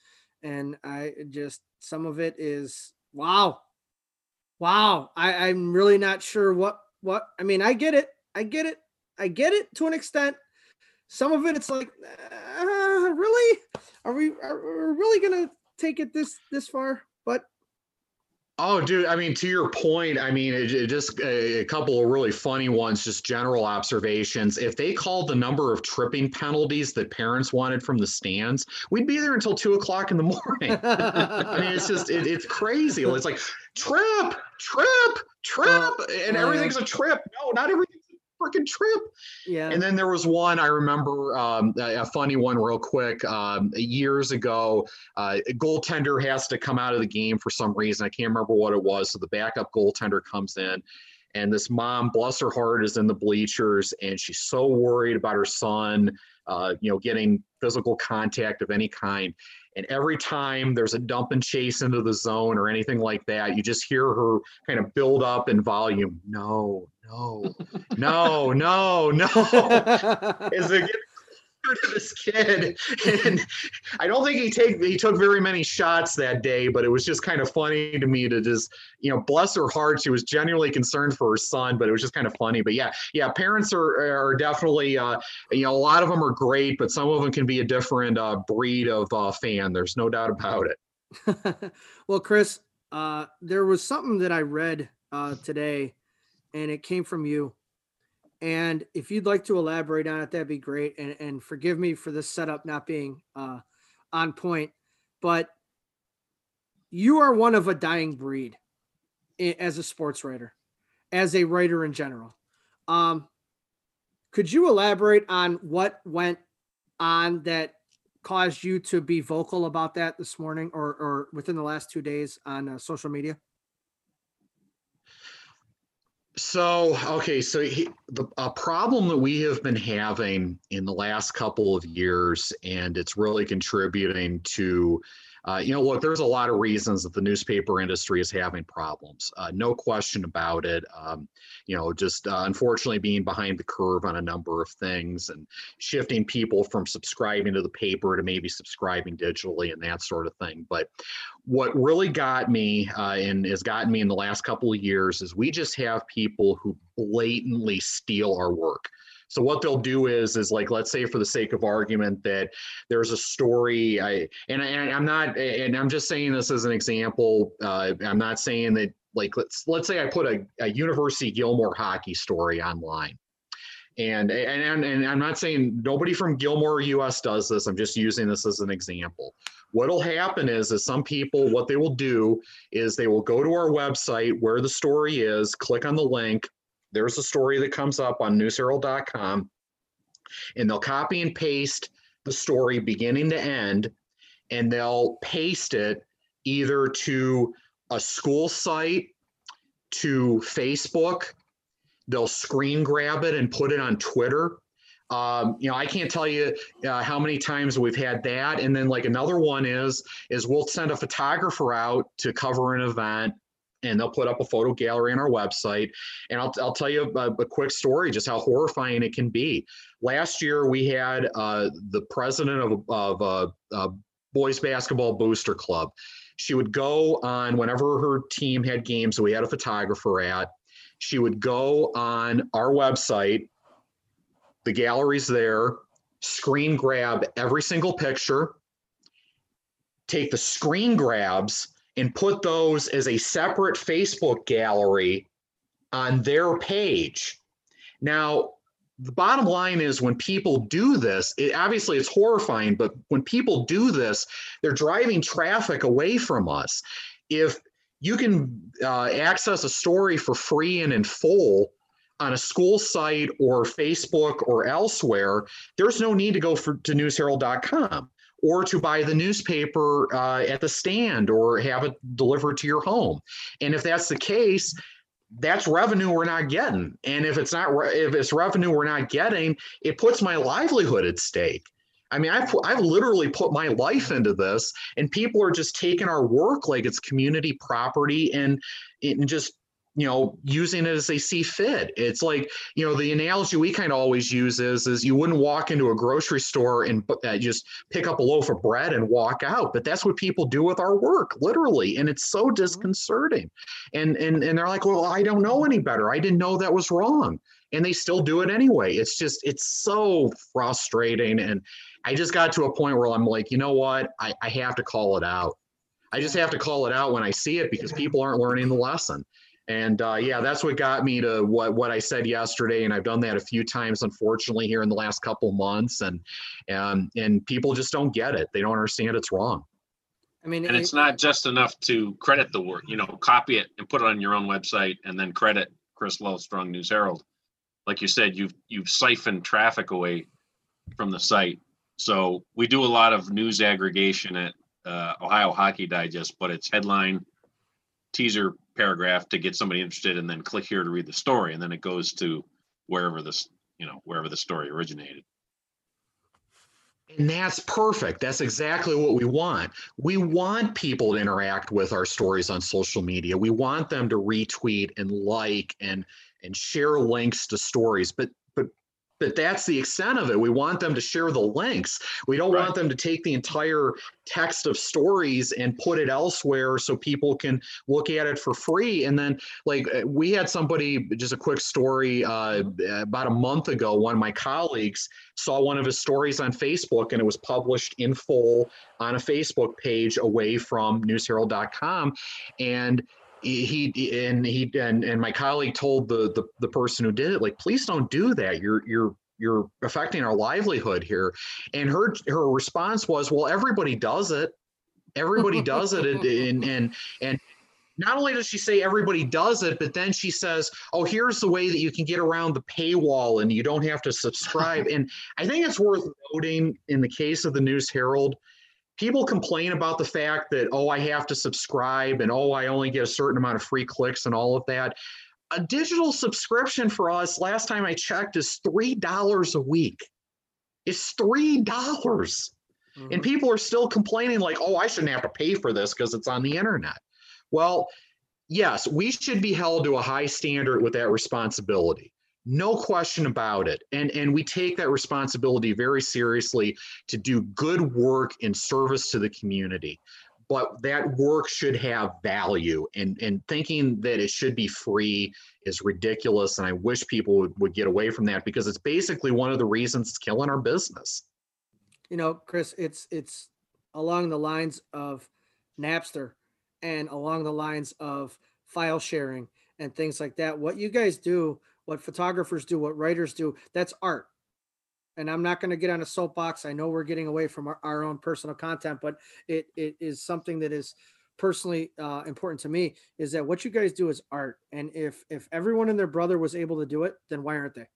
A: and I just some of it is wow, wow. I, I'm really not sure what what I mean. I get it, I get it, I get it to an extent some of it it's like uh, really are we are we really gonna take it this this far but
D: Oh, dude! I mean, to your point, I mean, it, it just a, a, couple of really funny ones. Just general observations. If they called the number of tripping penalties that parents wanted from the stands, we'd be there until two o'clock in the morning. I mean, it's just it, it's crazy. It's like trip, trip, trip, and everything's a trip. No, not everything freaking trip. Yeah. And then there was one I remember um, a, a, funny one real quick. Um, years ago, uh, a goaltender has to come out of the game for some reason. I can't remember what it was. So the backup goaltender comes in. And this mom, bless her heart, is in the bleachers, and she's so worried about her son, uh, you know, getting physical contact of any kind. And every time there's a dump and chase into the zone or anything like that, you just hear her kind of build up in volume. No, no, no, no, no. As they get to this kid, and I don't think he take he took very many shots that day, but it was just kind of funny to me to just you know bless her heart. She was genuinely concerned for her son, but it was just kind of funny. But yeah, yeah, parents are are definitely uh, you know a lot of them are great, but some of them can be a different uh, breed of uh, fan. There's no doubt about
A: it. well, Chris, uh, there was something that I read uh, today and it came from you. And if you'd like to elaborate on it, that'd be great. And, and forgive me for the setup not being uh, on point, but you are one of a dying breed as a sports writer, as a writer in general. Um, could you elaborate on what went on that caused you to be vocal about that this morning or, or within the last two days on uh, social media?
D: So, okay, so he, the a problem that we have been having in the last couple of years, and it's really contributing to uh, you know, look, there's a lot of reasons that the newspaper industry is having problems. Uh, no question about it. Um, you know, just uh, unfortunately being behind the curve on a number of things and shifting people from subscribing to the paper to maybe subscribing digitally and that sort of thing. But what really got me uh, and has gotten me in the last couple of years is we just have people who blatantly steal our work. So what they'll do is is like let's say for the sake of argument that there's a story I and, I, am not and I'm just saying this as an example. Uh, I'm not saying that like let's let's say I put a, a University Gilmour hockey story online And, and and I'm not saying nobody from Gilmour US does this. I'm just using this as an example. What'll happen is is some people what they will do is they will go to our website where the story is, click on the link. There's a story that comes up on newsherald.com and they'll copy and paste the story beginning to end and they'll paste it either to a school site, to Facebook, they'll screen grab it and put it on Twitter. Um, you know, I can't tell you uh, how many times we've had that. And then like another one is is we'll send a photographer out to cover an event, and they'll put up a photo gallery on our website. And I'll I'll tell you a, a quick story, just how horrifying it can be. Last year we had uh, the president of of a, a boys basketball booster club. She would go on whenever her team had games that we had a photographer at she would go on our website, the gallery's there, screen grab every single picture, take the screen grabs and put those as a separate Facebook gallery on their page. Now, the bottom line is when people do this, it, obviously it's horrifying, but when people do this, they're driving traffic away from us. If you can uh, access a story for free and in full on a school site or Facebook or elsewhere, there's no need to go for, to newsherald.com or to buy the newspaper uh, at the stand or have it delivered to your home. And if that's the case, that's revenue we're not getting. And if it's not, if it's revenue we're not getting, it puts my livelihood at stake. I mean, I've, I've literally put my life into this, and people are just taking our work like it's community property and, and just you know using it as they see fit it's like you know the analogy we kind of always use is is you wouldn't walk into a grocery store and uh, just pick up a loaf of bread and walk out but that's what people do with our work literally and it's so mm-hmm. disconcerting and and and they're like well i don't know any better i didn't know that was wrong and they still do it anyway it's just it's so frustrating and I just got to a point where I'm like, you know what? I, I have to call it out. I just have to call it out when I see it because people aren't learning the lesson. And uh, yeah, that's what got me to what what I said yesterday, and I've done that a few times, unfortunately, here in the last couple months, and and and people just don't get it. They don't understand it's wrong.
B: I mean, and it, it's not just enough to credit the work. You know, copy it and put it on your own website, and then credit Chris Lillstrong News Herald. Like you said, you've you've siphoned traffic away from the site so we do a lot of news aggregation at uh, Ohio Hockey Digest, but it's headline, teaser paragraph to get somebody interested, and then click here to read the story, and then it goes to wherever this you know wherever the story originated.
D: And that's perfect. That's exactly what we want. We want people to interact with our stories on social media. We want them to retweet and like and and share links to stories. But but that's the extent of it. We want them to share the links. We don't right. want them to take the entire text of stories and put it elsewhere so people can look at it for free. And then, like, uh, we had somebody, just a quick story, uh, about a month ago, one of my colleagues saw one of his stories on Facebook and it was published in full on a Facebook page away from newsherald.com. And he and he and, and my colleague told the, the the person who did it like please don't do that. You're you're you're affecting our livelihood here. And her her response was well everybody does it. Everybody does it and and and not only does she say everybody does it, but then she says, "Oh, here's the way that you can get around the paywall and you don't have to subscribe." and I think it's worth noting in the case of the News Herald, people complain about the fact that, oh, I have to subscribe and oh, I only get a certain amount of free clicks and all of that. A digital subscription for us, last time I checked, is $3 a week. It's 3. dollars mm-hmm. And people are still complaining, like, oh, I shouldn't have to pay for this because it's on the internet. Well, yes, we should be held to a high standard with that responsibility no question about it. And and we take that responsibility very seriously to do good work in service to the community. But that work should have value. And and thinking that it should be free is ridiculous. And i wish people would, would get away from that because it's basically one of the reasons it's killing our business.
A: You know chris it's it's along the lines of napster and along the lines of file sharing and things like that. What you guys do what photographers do, what writers do, that's art. And I'm not going to get on a soapbox. I know we're getting away from our, our own personal content, but it, it is something that is personally uh, important to me is that what you guys do is art. And if, if everyone and their brother was able to do it, then why aren't they?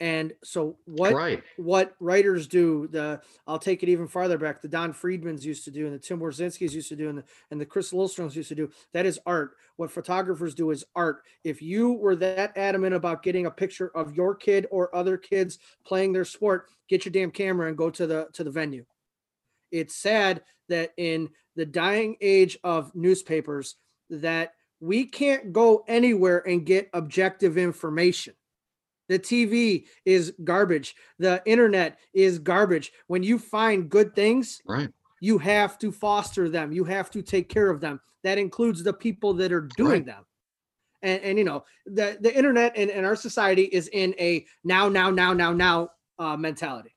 A: And so what
D: Right.
A: what writers do, the I'll take it even farther back, the Don Friedmans used to do, and the Tim Warzinskis used to do, and the, and the Chris Lillstroms used to do, that is art. What photographers do is art. If you were that adamant about getting a picture of your kid or other kids playing their sport, get your damn camera and go to the to the venue. It's sad that in the dying age of newspapers that we can't go anywhere and get objective information. The TV is garbage. The internet is garbage. When you find good things,
D: Right.
A: you have to foster them. You have to take care of them. That includes the people that are doing
D: Right.
A: them. And, and you know, the, the internet and, and our society is in a now, now, now, now, now uh, mentality.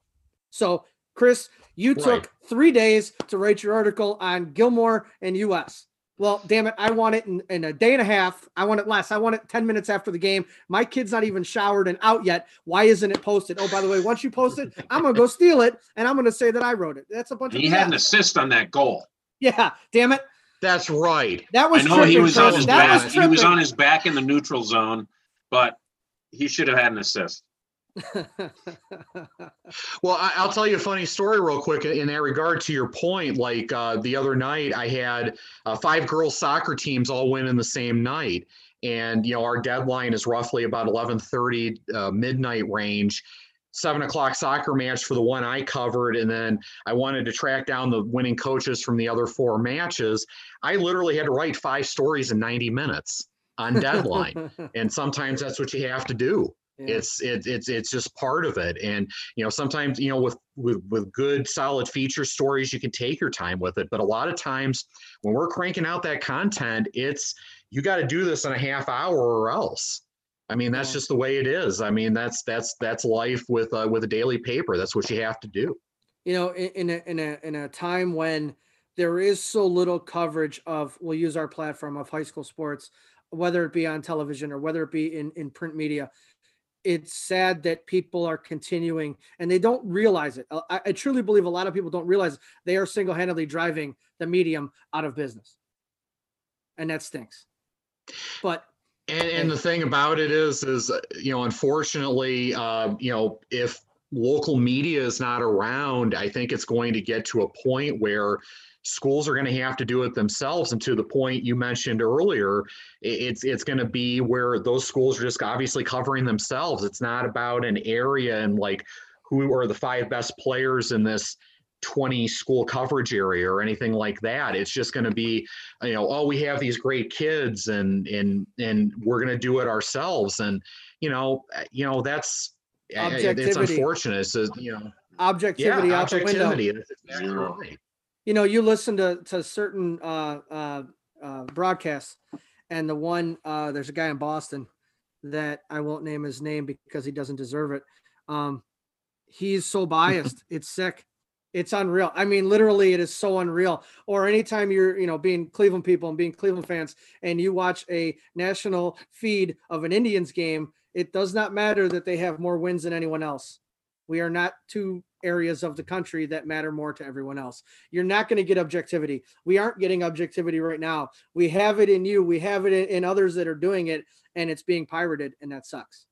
A: So, Chris, you took three days to write your article on Gilmour and US. Well, damn it, I want it in, in a day and a half. I want it less. I want it 10 minutes after the game. My kid's not even showered and out yet. Why isn't it posted? Oh, by the way, once you post it, I'm gonna go steal it and I'm gonna say that I wrote it. That's a bunch of
B: He had an assist on that goal.
A: Yeah, damn it.
D: That's right.
A: That
B: I
A: was
B: know he was on his
A: That
B: back.
A: was
B: He was on his back in the neutral zone, but he should have had an assist.
D: Well, I, I'll tell you a funny story real quick in that regard to your point. Like uh, the other night, I had uh, five girls soccer teams all win in the same night, and you know our deadline is roughly about eleven thirty uh, midnight range. Seven o'clock soccer match for the one I covered, and then I wanted to track down the winning coaches from the other four matches. I literally had to write five stories in ninety minutes on deadline, and sometimes that's what you have to do
A: Yeah.
D: it's it, it's it's just part of it. And you know sometimes you know with with with good solid feature stories you can take your time with it. But a lot of times when we're cranking out that content it's you got to do this in a half hour or else. I mean that's
A: Yeah.
D: just the way it is. I mean that's that's that's life with uh, with a daily paper. That's what you have to do.
A: You know, in, in a in a in a time when there is so little coverage of we'll use our platform of high school sports, whether it be on television or whether it be in, in print media, it's sad that people are continuing and they don't realize it. I, I truly believe a lot of people don't realize they are single-handedly driving the medium out of business. And that stinks. But
D: And, and the thing about it is, is uh, you know, unfortunately, uh, you know, if local media is not around, I think it's going to get to a point where schools are going to have to do it themselves. And to the point you mentioned earlier, it's it's going to be where those schools are just obviously covering themselves. It's not about an area and like who are the five best players in this 20 school coverage area or anything like that. It's just going to be you know oh we have these great kids and and and we're going to do it ourselves and you know uh, you know that's it's unfortunate it's a, you know
A: objectivity
D: yeah
A: out the window.
D: Objectivity that's exactly
B: Zero.
D: right.
A: you know, you listen to to certain uh, uh, uh, broadcasts, and the one uh, there's a guy in Boston that I won't name his name because he doesn't deserve it. Um, he's so biased, it's sick. It's unreal. I mean, literally, it is so unreal. Or anytime you're, you know, being Cleveland people and being Cleveland fans, and you watch a national feed of an Indians game, it does not matter that they have more wins than anyone else. We are not two areas of the country that matter more to everyone else. You're not going to get objectivity. We aren't getting objectivity right now. We have it in you. We have it in, others that are doing it, and it's being pirated, and that sucks.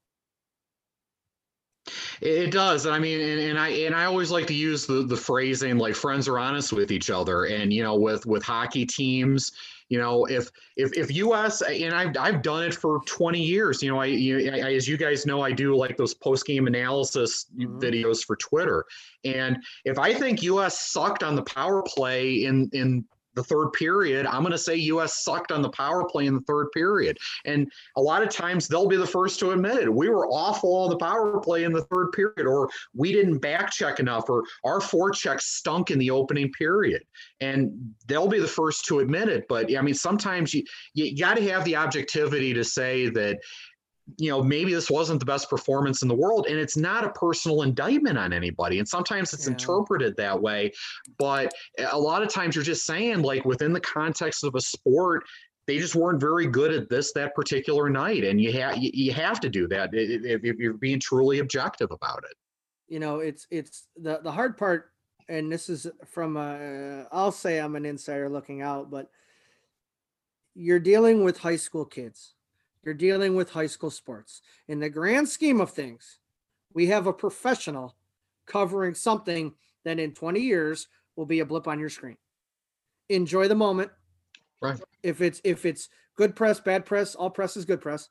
D: It it does. I mean, and, and I and I always like to use the the phrasing like friends are honest with each other. And you know, with with hockey teams, you know, if if if US and I've I've done it for 20 years. You know, I, you, I as you guys know, I do like those post game analysis
A: Mhm.
D: videos for Twitter. And if I think US sucked on the power play in in the third period, I'm going to say US sucked on the power play in the third period. And a lot of times they'll be the first to admit it. We were awful on the power play in the third period, or we didn't back check enough, or our forecheck stunk in the opening period. And they'll be the first to admit it. But I mean, sometimes you you got to have the objectivity to say that you know maybe this wasn't the best performance in the world and it's not a personal indictment on anybody and sometimes it's
A: Yeah.
D: interpreted that way but a lot of times you're just saying like within the context of a sport they just weren't very good at this that particular night, and you have you, have to do that if, if you're being truly objective about it.
A: You know, it's it's the the hard part, and this is from a. I'll say I'm an insider looking out, but you're dealing with high school kids. You're dealing with high school sports. In the grand scheme of things, we have a professional covering something that in 20 years will be a blip on your screen. Enjoy the moment.
D: Right.
A: If it's if it's good press, bad press, all press is good press.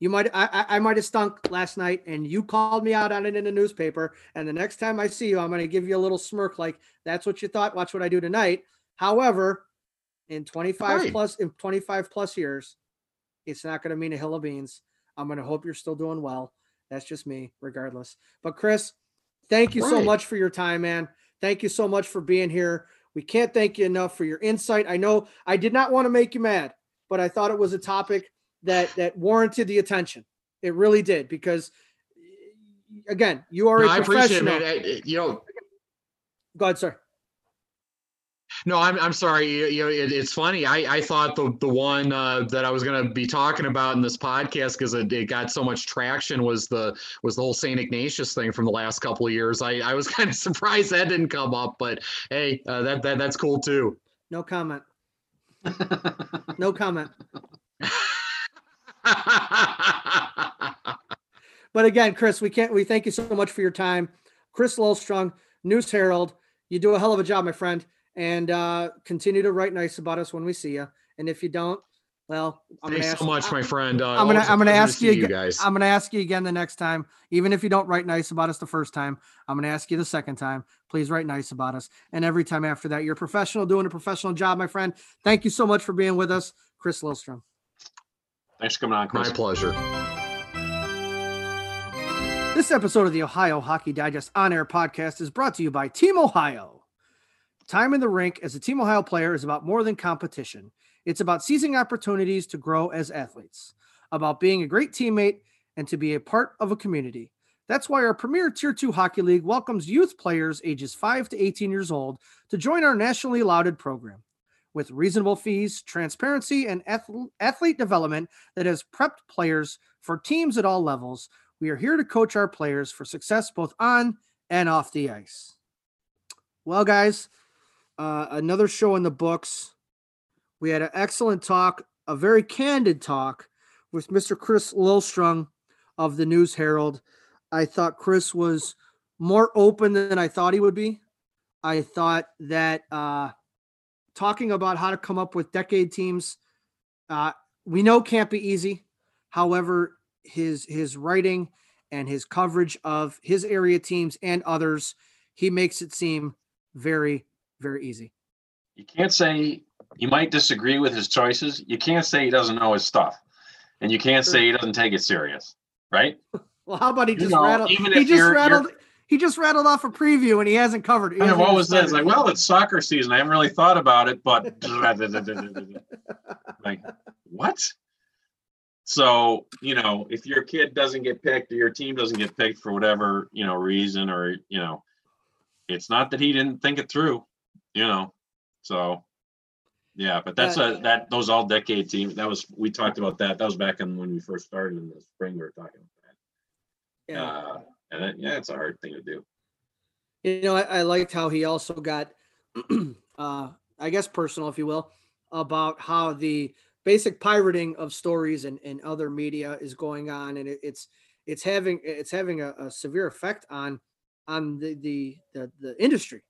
A: You might I I, I might have stunk last night and you called me out on it in the newspaper. And the next time I see you, I'm gonna give you a little smirk like that's what you thought. Watch what I do tonight. However, in 25
D: Right.
A: plus in 25 plus years, it's not gonna mean a hill of beans. I'm gonna hope you're still doing well. That's just me, regardless. But Chris, thank you so much for your time, man. Thank you so much for being here. We can't thank you enough for your insight. I know I did not want to make you mad, but I thought it was a topic that that warranted the attention. It really did because again, you are
D: No,
A: a
D: I appreciate it,
A: professional.
D: man. I- You know,
A: Go ahead, sir.
D: No, I'm I'm sorry. You, you know, it, it's funny. I, I thought the the one uh, that I was going to be talking about in this podcast because it, it got so much traction was the was the whole Saint Ignatius thing from the last couple of years. I, I was kind of surprised that didn't come up, but hey, uh, that that that's cool too.
A: No comment. No comment. But again, Chris, we can't. We thank you so much for your time, Chris Lillstrong, News Herald. You do a hell of a job, my friend, and uh, continue to write nice about us when we see you. And if you don't, well, I'm
D: Thanks
A: ask,
D: so much, my friend. Uh,
A: I'm gonna
D: always a
A: I'm gonna
D: pleasure to
A: ask you,
D: you
A: again,
D: guys.
A: I'm gonna ask you again the next time. Even if you don't write nice about us the first time, I'm gonna ask you the second time. Please write nice about us. And every time after that, you're a professional doing a professional job, my friend. Thank you so much for being with us, Chris Lillstrong.
B: Thanks for coming on, Chris.
D: My pleasure.
A: This episode of the Ohio Hockey Digest on air podcast is brought to you by Team Ohio. Time in the rink as a Team Ohio player is about more than competition. It's about seizing opportunities to grow as athletes, about being a great teammate, and to be a part of a community. That's why our premier Tier 2 Hockey League welcomes youth players ages 5 to 18 years old to join our nationally lauded program. With reasonable fees, transparency, and athlete development that has prepped players for teams at all levels, we are here to coach our players for success both on and off the ice. Well, guys, uh, another show in the books. We had an excellent talk, a very candid talk with Mr. Chris Lillstrong of the News Herald. I thought Chris was more open than I thought he would be. I thought that uh, talking about how to come up with decade teams, uh, we know can't be easy. However, his his writing and his coverage of his area teams and others, he makes it seem very very easy.
B: You can't say you might disagree with his choices. You can't say he doesn't know his stuff, and you can't say he doesn't take it serious, right?
A: Well, how about he
B: You
A: just
B: know,
A: rattled?
B: even
A: He just
B: you're- you're-
A: rattled. He just rattled off a preview and he hasn't covered.
B: And
A: hasn't
B: what was that? It's like, well, it's soccer season. I haven't really thought about it, but like, what? So, you know, if your kid doesn't get picked or your team doesn't get picked for whatever, you know, reason or, you know, it's not that he didn't think it through, you know. So yeah, but that's
A: Yeah.
B: a that those all decade teams. That was we talked about that. That was back in when we first started in the spring. We were talking about that.
A: yeah.
B: Uh, and it, yeah, it's a hard thing to do.
A: You know, I, I liked how he also got, uh, I guess, personal, if you will, about how the basic pirating of stories and, and other media is going on, and it, it's it's having it's having a, a severe effect on on the, the the the industry.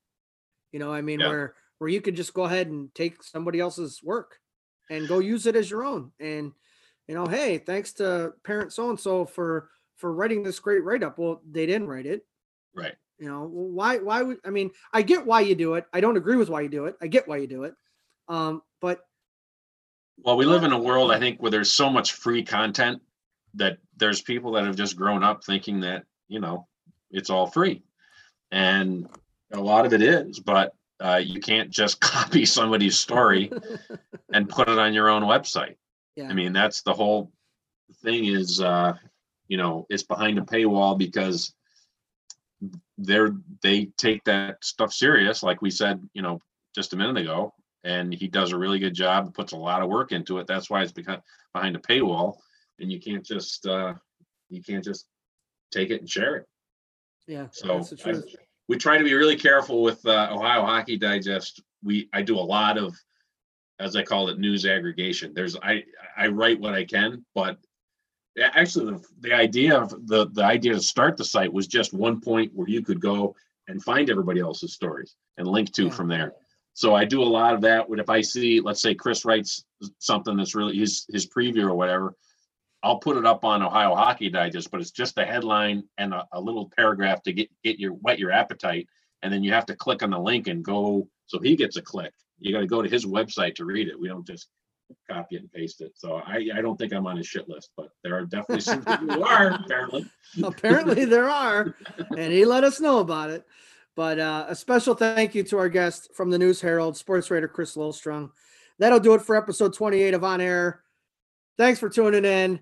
A: You know, I mean,
B: Yeah.
A: where where you could just go ahead and take somebody else's work and go use it as your own, and you know, hey, thanks to parent so and so for for writing this great write up. Well, they didn't write it.
B: Right.
A: You know, why why would I mean, I get why you do it. I don't agree with why you do it. I get why you do it. Um, but
B: Well, we live in a world, I think, where there's so much free content that there's people that have just grown up thinking that, you know, it's all free. And a lot of it is, but uh, you can't just copy somebody's story and put it on your own website.
A: yeah,
B: I mean, that's the whole thing is, uh, you know, it's behind a paywall because they're, they take that stuff serious, like we said, you know, just a minute ago. and he does a really good job. Puts a lot of work into it. That's why it's behind behind a paywall, and you can't just uh, you can't just take it and share it.
A: Yeah.
B: So
A: that's the
B: I-
A: truth.
B: We try to be really careful with uh, Ohio Hockey Digest. We I do a lot of, as I call it, news aggregation. There's I I write what I can, but actually the, the idea of the the idea to start the site was just one point where you could go and find everybody else's stories and link to
A: Yeah.
B: from there. So I do a lot of that. When if I see, let's say Chris writes something that's really his his preview or whatever, I'll put it up on Ohio Hockey Digest, but it's just a headline and a, a little paragraph to get get your whet your appetite, and then you have to click on the link and go. So he gets a click. You got to go to his website to read it. We don't just copy it and paste it. So I I don't think I'm on his shit list, but there are definitely some people who are apparently.
A: Apparently there are, and he let us know about it. But uh, a special thank you to our guest from the News Herald, sports writer Chris Lillstrong. That'll do it for episode 28 of On Air. Thanks for tuning in.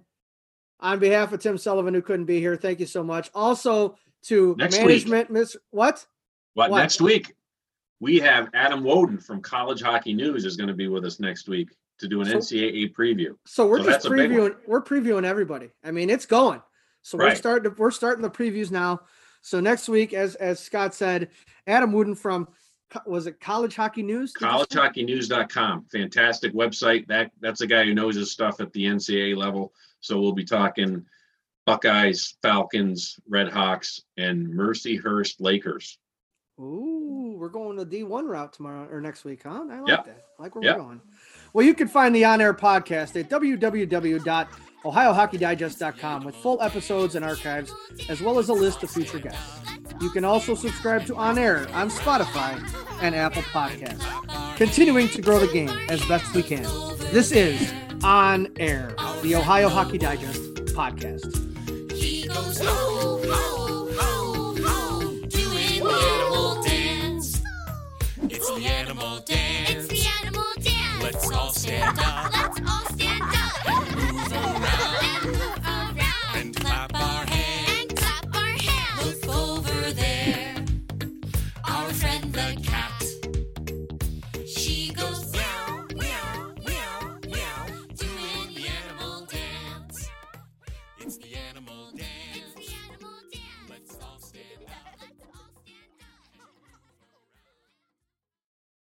A: On behalf of Tim Sullivan, who couldn't be here, thank you so much. Also to
B: Next
A: management, Miss what?
B: But
A: What?
B: next week we have Adam Wodon from College Hockey News is going to be with us next week to do an
A: So-
B: NCAA preview.
A: So we're
B: So
A: just
B: that's a big one.
A: previewing. We're previewing everybody. I mean, it's going. So we're
B: Right.
A: starting. We're starting the previews now. So next week, as as Scott said, Adam Wodon from was it College Hockey News? Did you say?
B: collegehockeynews.com fantastic website that that's a guy who knows his stuff at the ncaa level so we'll be talking buckeyes falcons red hawks and mercyhurst lakers
A: Ooh, we're going the D1 route tomorrow or next week, huh? I like
B: Yep.
A: that. I like where
B: Yep.
A: we're going. Well, you can find the on air podcast at www.ohiohockeydigest.com with full episodes and archives, as well as a list of future guests. You can also subscribe to On Air on Spotify and Apple Podcasts, continuing to grow the game as best we can. This is On Air, the Ohio Hockey Digest podcast.
E: He goes ho, ho, ho, ho, doing the animal dance. It's the animal dance.
F: It's the animal dance.
E: Let's all stand up.